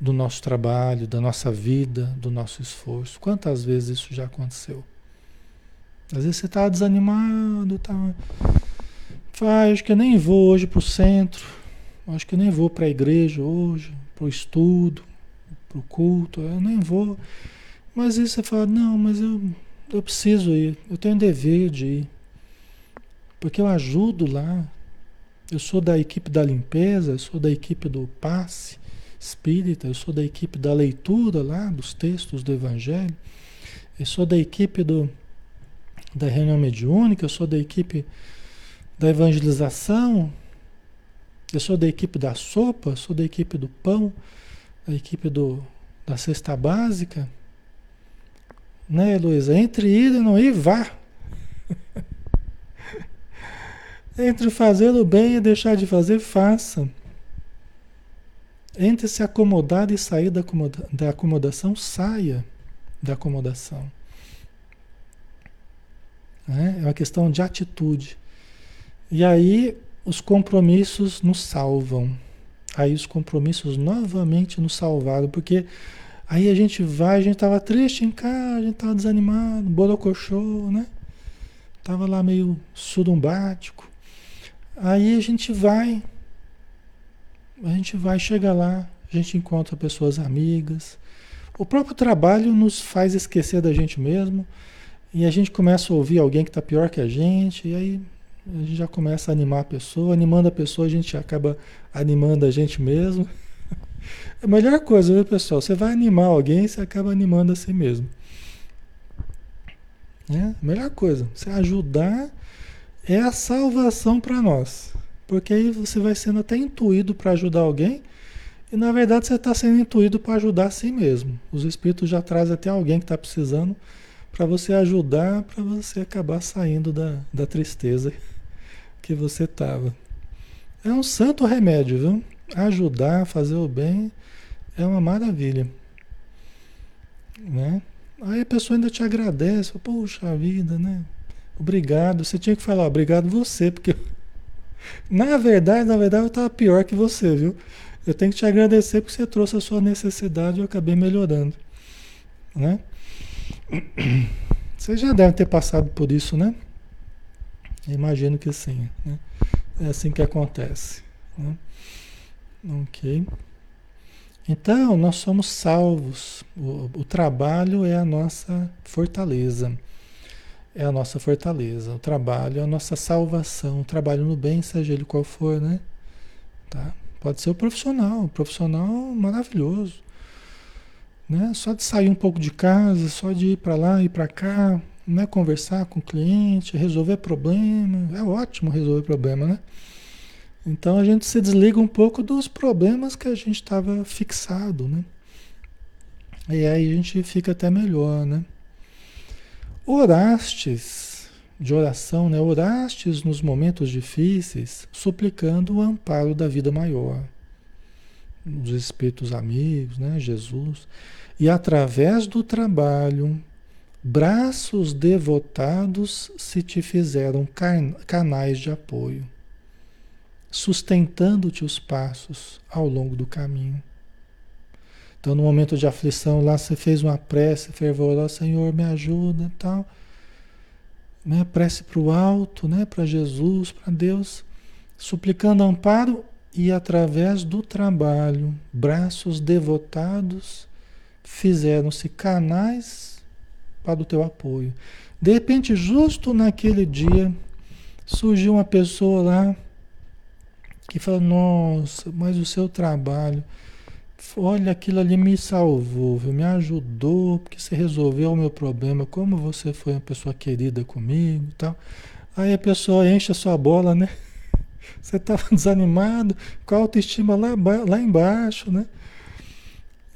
do nosso trabalho, da nossa vida, do nosso esforço. Quantas vezes isso já aconteceu? Às vezes você está desanimado, tá. Faz, acho que eu nem vou hoje para o centro, acho que eu nem vou para a igreja hoje, para o estudo, para o culto, eu nem vou. Mas aí você fala, não, mas eu, eu preciso ir, eu tenho dever de ir. Porque eu ajudo lá. Eu sou da equipe da limpeza, eu sou da equipe do passe espírita, eu sou da equipe da leitura lá dos textos do Evangelho, eu sou da equipe do, da reunião mediúnica, eu sou da equipe da evangelização, eu sou da equipe da sopa, sou da equipe do pão, da equipe do, da cesta básica. Né, Luísa? Entre ir e não ir, vá. *laughs* Entre fazer o bem e deixar de fazer, faça. Entre se acomodar e sair da, acomoda da acomodação, saia da acomodação. É uma questão de atitude. E aí os compromissos nos salvam. Aí os compromissos novamente nos salvaram, porque aí a gente vai, a gente estava triste em casa, a gente estava desanimado, borocochô, né? Tava lá meio surumbático. Aí a gente vai, a gente vai, chega lá, a gente encontra pessoas amigas. O próprio trabalho nos faz esquecer da gente mesmo. E a gente começa a ouvir alguém que está pior que a gente. E aí a gente já começa a animar a pessoa. Animando a pessoa, a gente acaba animando a gente mesmo. *laughs* É a melhor coisa, viu, pessoal? Você vai animar alguém, você acaba animando a si mesmo. É a melhor coisa. Você ajudar é a salvação para nós. Porque aí você vai sendo até intuído para ajudar alguém, e na verdade você está sendo intuído para ajudar a si mesmo. Os espíritos já trazem até alguém que está precisando para você ajudar, para você acabar saindo da, da tristeza *laughs* que você estava. É um santo remédio, viu? Ajudar, fazer o bem é uma maravilha. Né? Aí a pessoa ainda te agradece, poxa vida, né? Obrigado. Você tinha que falar, obrigado você, porque *laughs* na verdade, na verdade, eu estava pior que você, viu? Eu tenho que te agradecer porque você trouxe a sua necessidade e eu acabei melhorando. Né? *clears throat* Você já deve ter passado por isso, né? Imagino que sim. Né? É assim que acontece. Né? Ok. Então, nós somos salvos. O, o trabalho é a nossa fortaleza é a nossa fortaleza. O trabalho é a nossa salvação. O trabalho no bem, seja ele qual for, né? Tá? Pode ser o profissional, o profissional maravilhoso. Né? Só de sair um pouco de casa, só de ir para lá e para cá, né? conversar com o cliente, resolver problema. É ótimo resolver problema, né? Então a gente se desliga um pouco dos problemas que a gente estava fixado, né? E aí a gente fica até melhor, né? Orastes, de oração, né? Orastes nos momentos difíceis, suplicando o amparo da vida maior, dos espíritos amigos, né? Jesus. E através do trabalho, braços devotados se te fizeram canais de apoio, sustentando-te os passos ao longo do caminho. Então, no momento de aflição, lá você fez uma prece fervorosa, Senhor, me ajuda tal. Né? Prece para o alto, né? para Jesus, para Deus, suplicando amparo e através do trabalho, braços devotados fizeram-se canais para o teu apoio. De repente, justo naquele dia, surgiu uma pessoa lá que falou: Nossa, mas o seu trabalho Olha, aquilo ali me salvou, viu? me ajudou, porque você resolveu o meu problema, como você foi uma pessoa querida comigo tal. Aí a pessoa enche a sua bola, né? *laughs* Você estava *laughs* desanimado, com a autoestima lá, lá embaixo, né?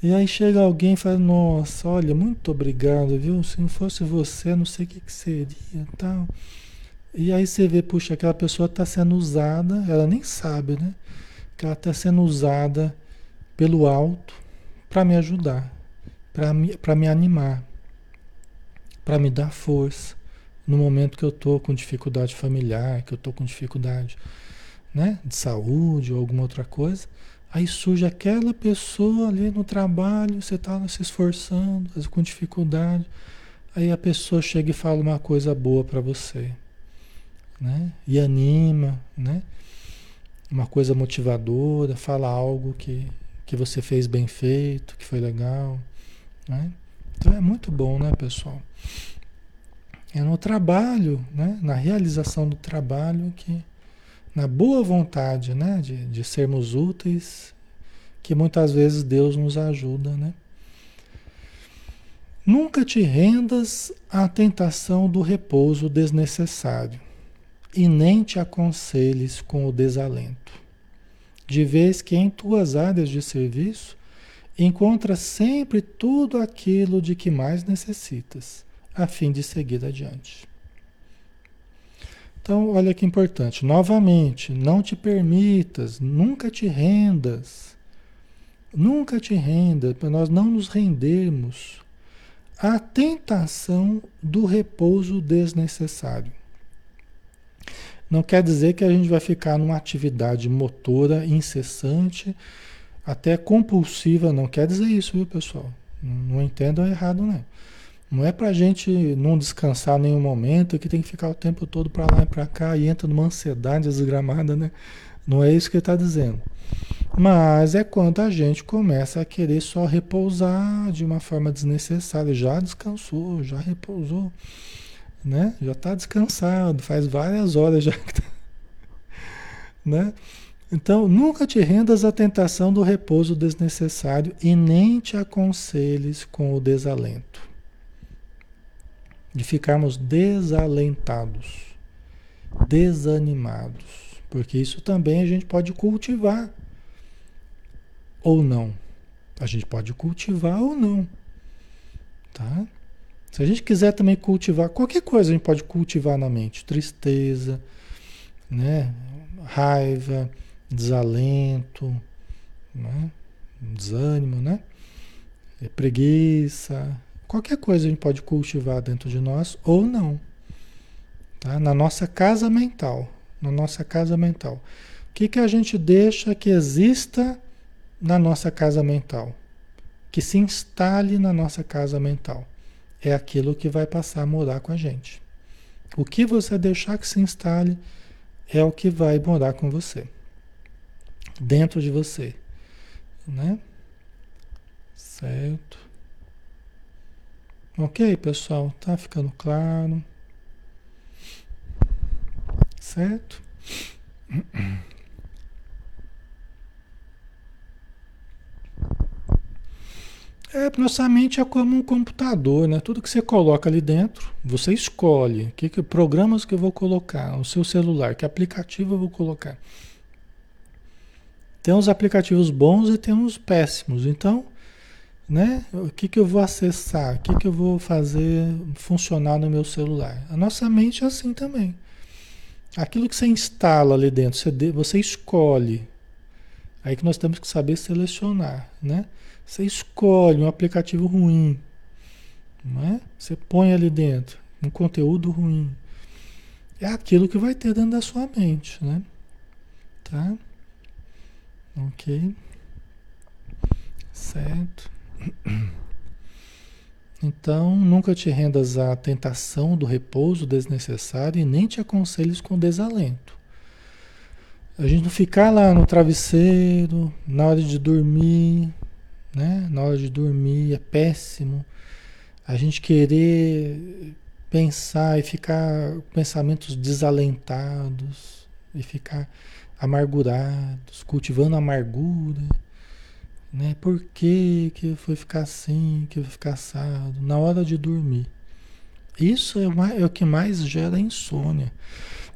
E aí chega alguém e fala, nossa, olha, muito obrigado, viu? Se não fosse você, não sei o que, que seria tal. E aí você vê, puxa, aquela pessoa está sendo usada, ela nem sabe, né? Que ela está sendo usada pelo alto para me ajudar, para me, me animar, para me dar força no momento que eu estou com dificuldade familiar, que eu estou com dificuldade né, de saúde ou alguma outra coisa. Aí surge aquela pessoa ali no trabalho, você está se esforçando, com dificuldade. Aí a pessoa chega e fala uma coisa boa para você, né? E anima, né? Uma coisa motivadora, fala algo que, que você fez bem feito, que foi legal. Né? Então é muito bom, né, pessoal? É no trabalho, né? na realização do trabalho, que na boa vontade né? de, de sermos úteis, que muitas vezes Deus nos ajuda. Né? Nunca te rendas à tentação do repouso desnecessário, e nem te aconselhes com o desalento de vez que em tuas áreas de serviço encontras sempre tudo aquilo de que mais necessitas, a fim de seguir adiante. Então, olha que importante. Novamente, não te permitas, nunca te rendas, nunca te renda, para nós não nos rendermos à tentação do repouso desnecessário. Não quer dizer que a gente vai ficar numa atividade motora incessante, até compulsiva, não quer dizer isso, viu, pessoal? Não, não entendam errado, né? Não é pra gente não descansar nenhum momento, que tem que ficar o tempo todo para lá e para cá e entra numa ansiedade desgramada, né? Não é isso que ele está dizendo. Mas é quando a gente começa a querer só repousar de uma forma desnecessária. Já descansou, já repousou né? Já está descansado, faz várias horas já que tá, *laughs* né? Então, nunca te rendas à tentação do repouso desnecessário e nem te aconselhes com o desalento. De ficarmos desalentados, desanimados, porque isso também a gente pode cultivar ou não. A gente pode cultivar ou não, tá? Se a gente quiser também cultivar qualquer coisa, a gente pode cultivar na mente, tristeza, né? raiva, desalento, né? desânimo, né? É preguiça, qualquer coisa a gente pode cultivar dentro de nós ou não. Tá? Na nossa casa mental, na nossa casa mental. O que, que a gente deixa que exista na nossa casa mental? Que se instale na nossa casa mental é aquilo que vai passar a morar com a gente. O que você deixar que se instale é o que vai morar com você, dentro de você, né? Certo? Ok, pessoal, tá ficando claro? Certo? É, nossa mente é como um computador, né? Tudo que você coloca ali dentro, você escolhe que, que programas que eu vou colocar, o seu celular, que aplicativo eu vou colocar. Tem uns aplicativos bons e tem uns péssimos. Então, né? O que, que eu vou acessar? O que, que eu vou fazer funcionar no meu celular? A nossa mente é assim também. Aquilo que você instala ali dentro, você, você escolhe. Aí que nós temos que saber selecionar, né? Você escolhe um aplicativo ruim, não é? Você põe ali dentro um conteúdo ruim. É aquilo que vai ter dentro da sua mente, né? Tá? Ok. Certo. Então, nunca te rendas à tentação do repouso desnecessário e nem te aconselhes com desalento. A gente não ficar lá no travesseiro, na hora de dormir, né? Na hora de dormir é péssimo. A gente querer pensar e ficar pensamentos desalentados e ficar amargurados, cultivando amargura, né? Por que que foi ficar assim, que foi ficar assado na hora de dormir? Isso é, é o que mais gera insônia.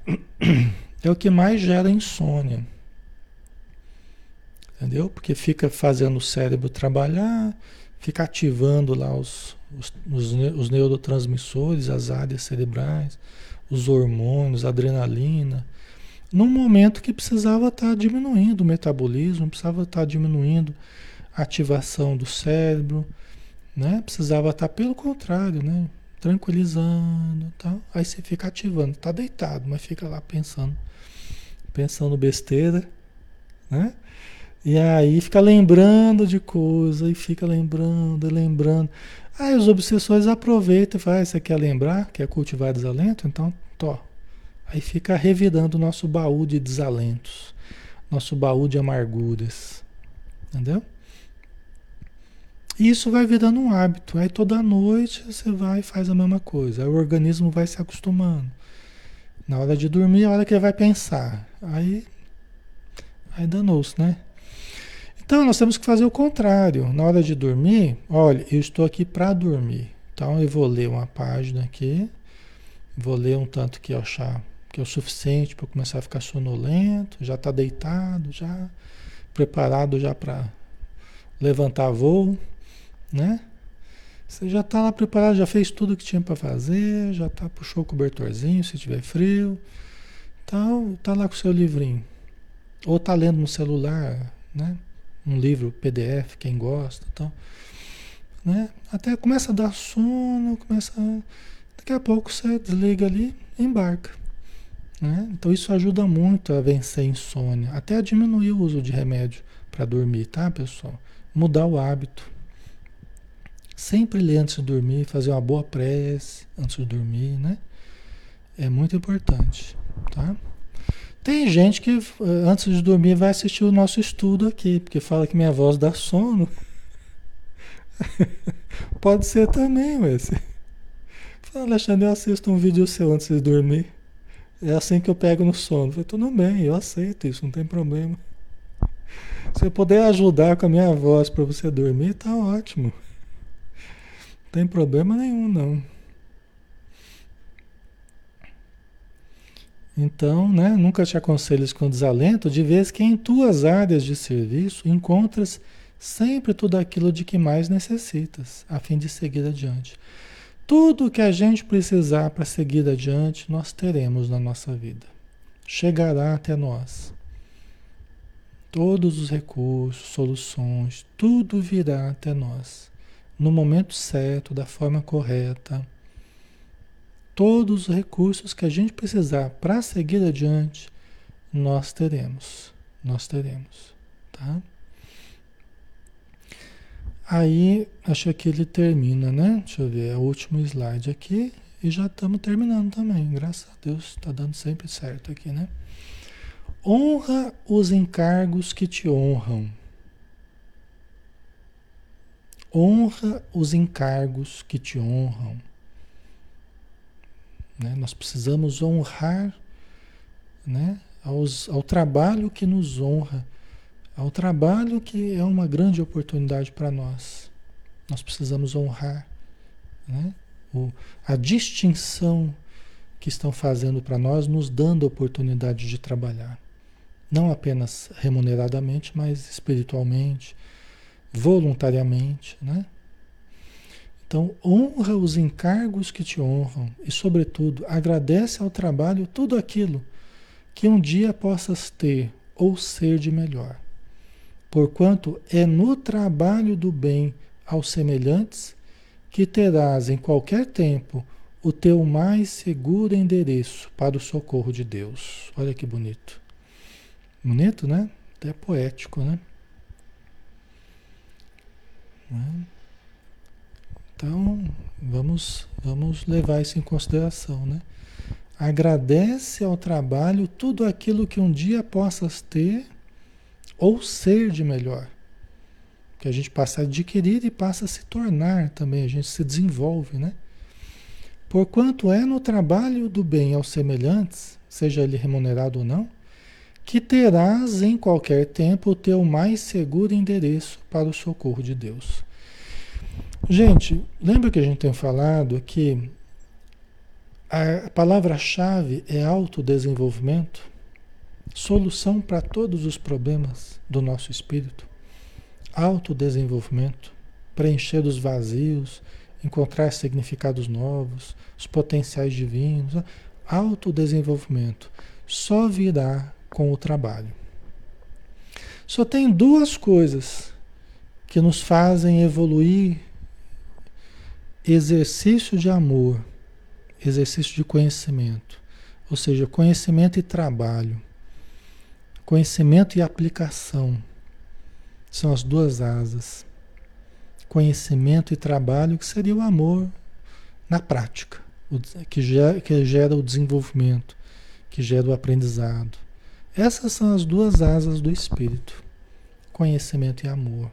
*clears throat* É o que mais gera insônia. Entendeu? Porque fica fazendo o cérebro trabalhar, fica ativando lá os, os, os, os neurotransmissores, as áreas cerebrais, os hormônios, a adrenalina, num momento que precisava estar tá diminuindo o metabolismo, precisava estar tá diminuindo ativação do cérebro, né? Precisava estar tá, pelo contrário, né? Tranquilizando, tal. Aí você fica ativando, tá deitado, mas fica lá pensando, pensando besteira, né? E aí fica lembrando de coisa, e fica lembrando, lembrando. Aí os obsessores aproveitam e falam, ah, você quer lembrar, quer cultivar desalento? Então, tó. Aí fica revirando o nosso baú de desalentos, nosso baú de amarguras. Entendeu? E isso vai virando um hábito. Aí toda noite você vai e faz a mesma coisa. Aí o organismo vai se acostumando. Na hora de dormir, é a hora que ele vai pensar. Aí, aí danou-se, né? Então nós temos que fazer o contrário. Na hora de dormir, olha, eu estou aqui para dormir. Então eu vou ler uma página aqui, vou ler um tanto que eu achar que é o suficiente para começar a ficar sonolento, já está deitado, já preparado já para levantar voo, né? Você já está lá preparado, já fez tudo que tinha para fazer, já tá puxou o cobertorzinho se tiver frio, tal, tá lá com o seu livrinho, ou tá lendo no celular, né? um livro PDF, quem gosta, então, né? Até começa a dar sono, começa, daqui a pouco você desliga ali, e embarca, né? Então isso ajuda muito a vencer a insônia, até a diminuir o uso de remédio para dormir, tá, pessoal? Mudar o hábito. Sempre ler antes de dormir, fazer uma boa prece antes de dormir, né? É muito importante, tá? Tem gente que eh, antes de dormir vai assistir o nosso estudo aqui, porque fala que minha voz dá sono. *laughs* Pode ser também, mas. *laughs* Fala, Alexandre, eu assisto um vídeo seu antes de dormir. É assim que eu pego no sono. falei, tudo bem, eu aceito isso, não tem problema. *laughs* Se eu puder ajudar com a minha voz para você dormir, tá ótimo. Tem problema nenhum, não. Então, né, nunca te aconselhes com desalento, de vez que em tuas áreas de serviço encontras sempre tudo aquilo de que mais necessitas, a fim de seguir adiante. Tudo que a gente precisar para seguir adiante, nós teremos na nossa vida. Chegará até nós. Todos os recursos, soluções, tudo virá até nós. No momento certo, da forma correta todos os recursos que a gente precisar para seguir adiante, nós teremos. Nós teremos, tá? Aí, acho que ele termina, né? Deixa eu ver, é o último slide aqui. E já estamos terminando também. Graças a Deus, está dando sempre certo aqui, né? Honra os encargos que te honram. Honra os encargos que te honram. Né? Nós precisamos honrar né? Aos, ao trabalho que nos honra, ao trabalho que é uma grande oportunidade para nós. Nós precisamos honrar né? o, a distinção que estão fazendo para nós, nos dando a oportunidade de trabalhar. Não apenas remuneradamente, mas espiritualmente, voluntariamente, né? Então, honra os encargos que te honram e, sobretudo, agradece ao trabalho tudo aquilo que um dia possas ter ou ser de melhor. Porquanto é no trabalho do bem aos semelhantes que terás em qualquer tempo o teu mais seguro endereço para o socorro de Deus. Olha que bonito. Bonito, né? Até poético, né? Né? Então, vamos, vamos levar isso em consideração, né? Agradece ao trabalho tudo aquilo que um dia possas ter ou ser de melhor. Que a gente passa a adquirir e passa a se tornar também, a gente se desenvolve, né? Porquanto é no trabalho do bem aos semelhantes, seja ele remunerado ou não, que terás em qualquer tempo o teu mais seguro endereço para o socorro de Deus. Gente, lembra que a gente tem falado que a palavra-chave é autodesenvolvimento? Solução para todos os problemas do nosso espírito? Autodesenvolvimento, preencher os vazios, encontrar significados novos, os potenciais divinos. Autodesenvolvimento só virá com o trabalho. Só tem duas coisas que nos fazem evoluir exercício de amor, exercício de conhecimento, ou seja, conhecimento e trabalho, conhecimento e aplicação são as duas asas. Conhecimento e trabalho, que seria o amor na prática, que gera, que gera o desenvolvimento, que gera o aprendizado. Essas são as duas asas do espírito: conhecimento e amor,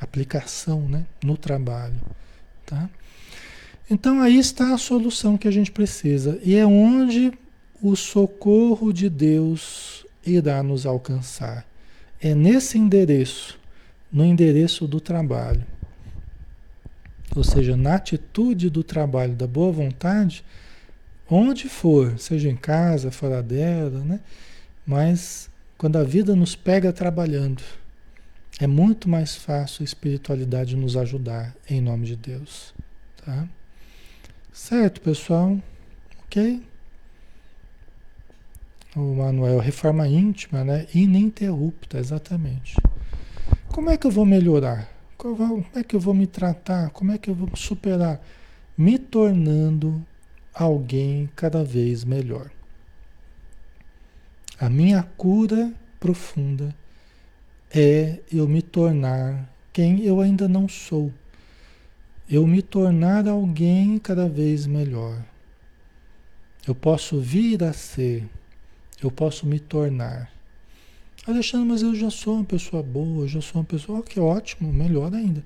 aplicação né, no trabalho. Tá? Então aí está a solução que a gente precisa e é onde o socorro de Deus irá nos alcançar. É nesse endereço, no endereço do trabalho. Ou seja, na atitude do trabalho, da boa vontade, onde for, seja em casa, fora dela, né? Mas quando a vida nos pega trabalhando, é muito mais fácil a espiritualidade nos ajudar, em nome de Deus. Tá? Certo, pessoal? Ok? O Manuel, reforma íntima, né? Ininterrupta, exatamente. Como é que eu vou melhorar? Como é que eu vou me tratar? Como é que eu vou superar? Me tornando alguém cada vez melhor. A minha cura profunda é eu me tornar quem eu ainda não sou eu me tornar alguém cada vez melhor. Eu posso vir a ser, eu posso me tornar. Alexandre, mas eu já sou uma pessoa boa, eu já sou uma pessoa. Que ótimo, melhor ainda.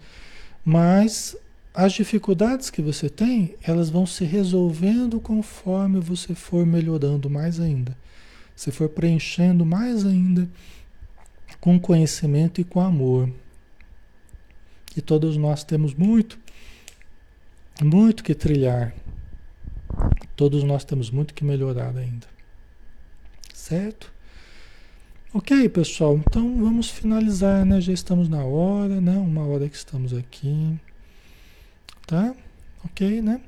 Mas as dificuldades que você tem, elas vão se resolvendo conforme você for melhorando mais ainda. Você for preenchendo mais ainda com conhecimento e com amor. E todos nós temos muito muito que trilhar. Todos nós temos muito que melhorar ainda. Certo? Ok, pessoal. Então vamos finalizar, né? Já estamos na hora, né? Uma hora que estamos aqui. Tá? Ok, né?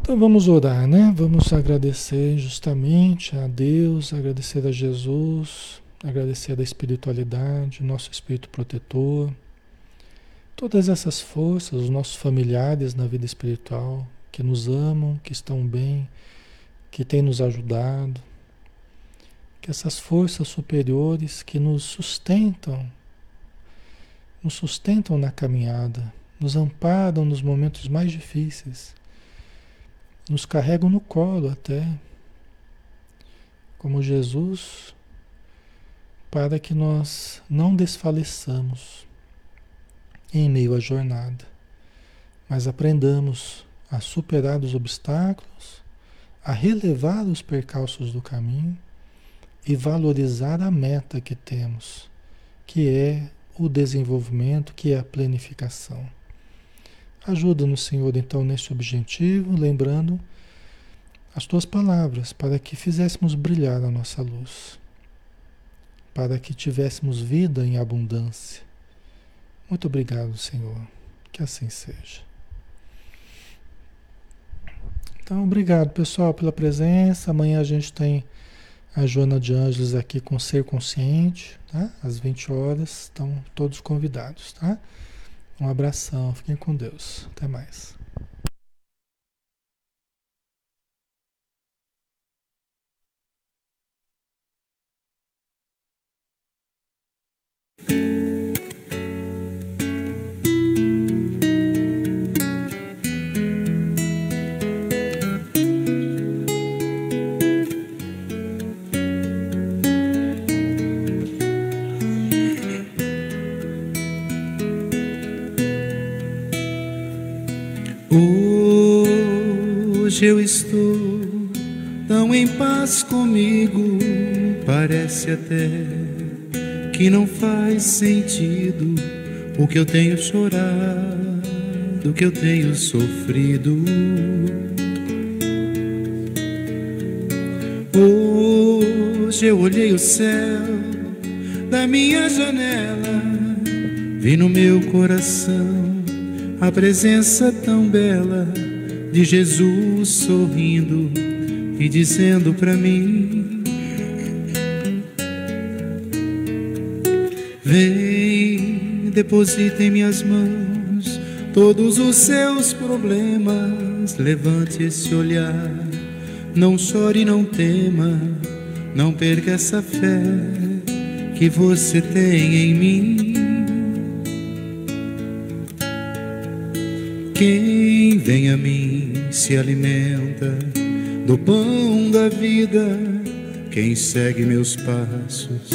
Então vamos orar, né? Vamos agradecer justamente a Deus, agradecer a Jesus, agradecer a espiritualidade, nosso espírito protetor todas essas forças, os nossos familiares na vida espiritual, que nos amam, que estão bem, que têm nos ajudado, que essas forças superiores que nos sustentam, nos sustentam na caminhada, nos amparam nos momentos mais difíceis, nos carregam no colo até, como Jesus, para que nós não desfaleçamos em meio à jornada, mas aprendamos a superar os obstáculos, a relevar os percalços do caminho e valorizar a meta que temos, que é o desenvolvimento, que é a planificação. Ajuda-nos, Senhor, então, nesse objetivo, lembrando as tuas palavras, para que fizéssemos brilhar a nossa luz, para que tivéssemos vida em abundância. Muito obrigado, Senhor. Que assim seja. Então, obrigado, pessoal, pela presença. Amanhã a gente tem a Joana de Ângeles aqui com Ser Consciente, tá? Às 20 horas. Estão todos convidados, tá? Um abração, fiquem com Deus. Até mais. Hoje eu estou tão em paz comigo, parece até que não faz sentido o que eu tenho chorado, o que eu tenho sofrido. Hoje eu olhei o céu da minha janela, vi no meu coração a presença tão bela de Jesus sorrindo e dizendo para mim: Vem, deposita em minhas mãos todos os seus problemas. Levante esse olhar, não chore, não tema, não perca essa fé que você tem em mim. Quem vem a mim se alimenta do pão da vida. Quem segue meus passos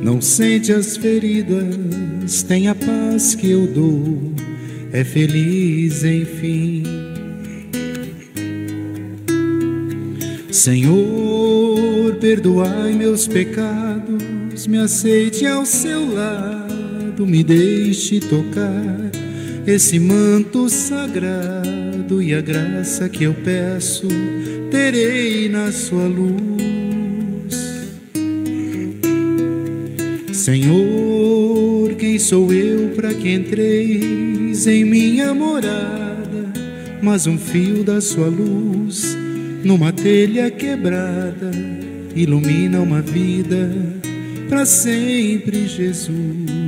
não sente as feridas, tem a paz que eu dou, é feliz enfim. Senhor, perdoai meus pecados, me aceite ao seu lado, me deixe tocar esse manto sagrado e a graça que eu peço terei na sua luz. Senhor, quem sou eu para que entreis em minha morada? Mas um fio da sua luz numa telha quebrada ilumina uma vida para sempre, Jesus.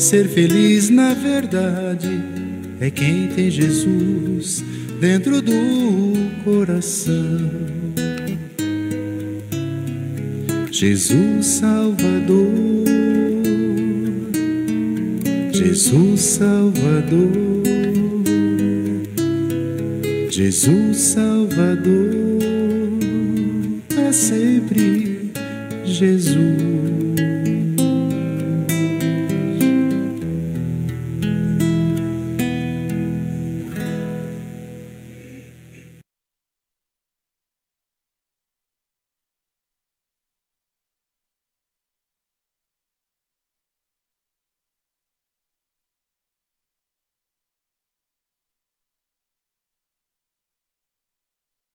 Ser feliz na verdade é quem tem Jesus dentro do coração. Jesus Salvador, Jesus Salvador, Jesus Salvador, para sempre Jesus.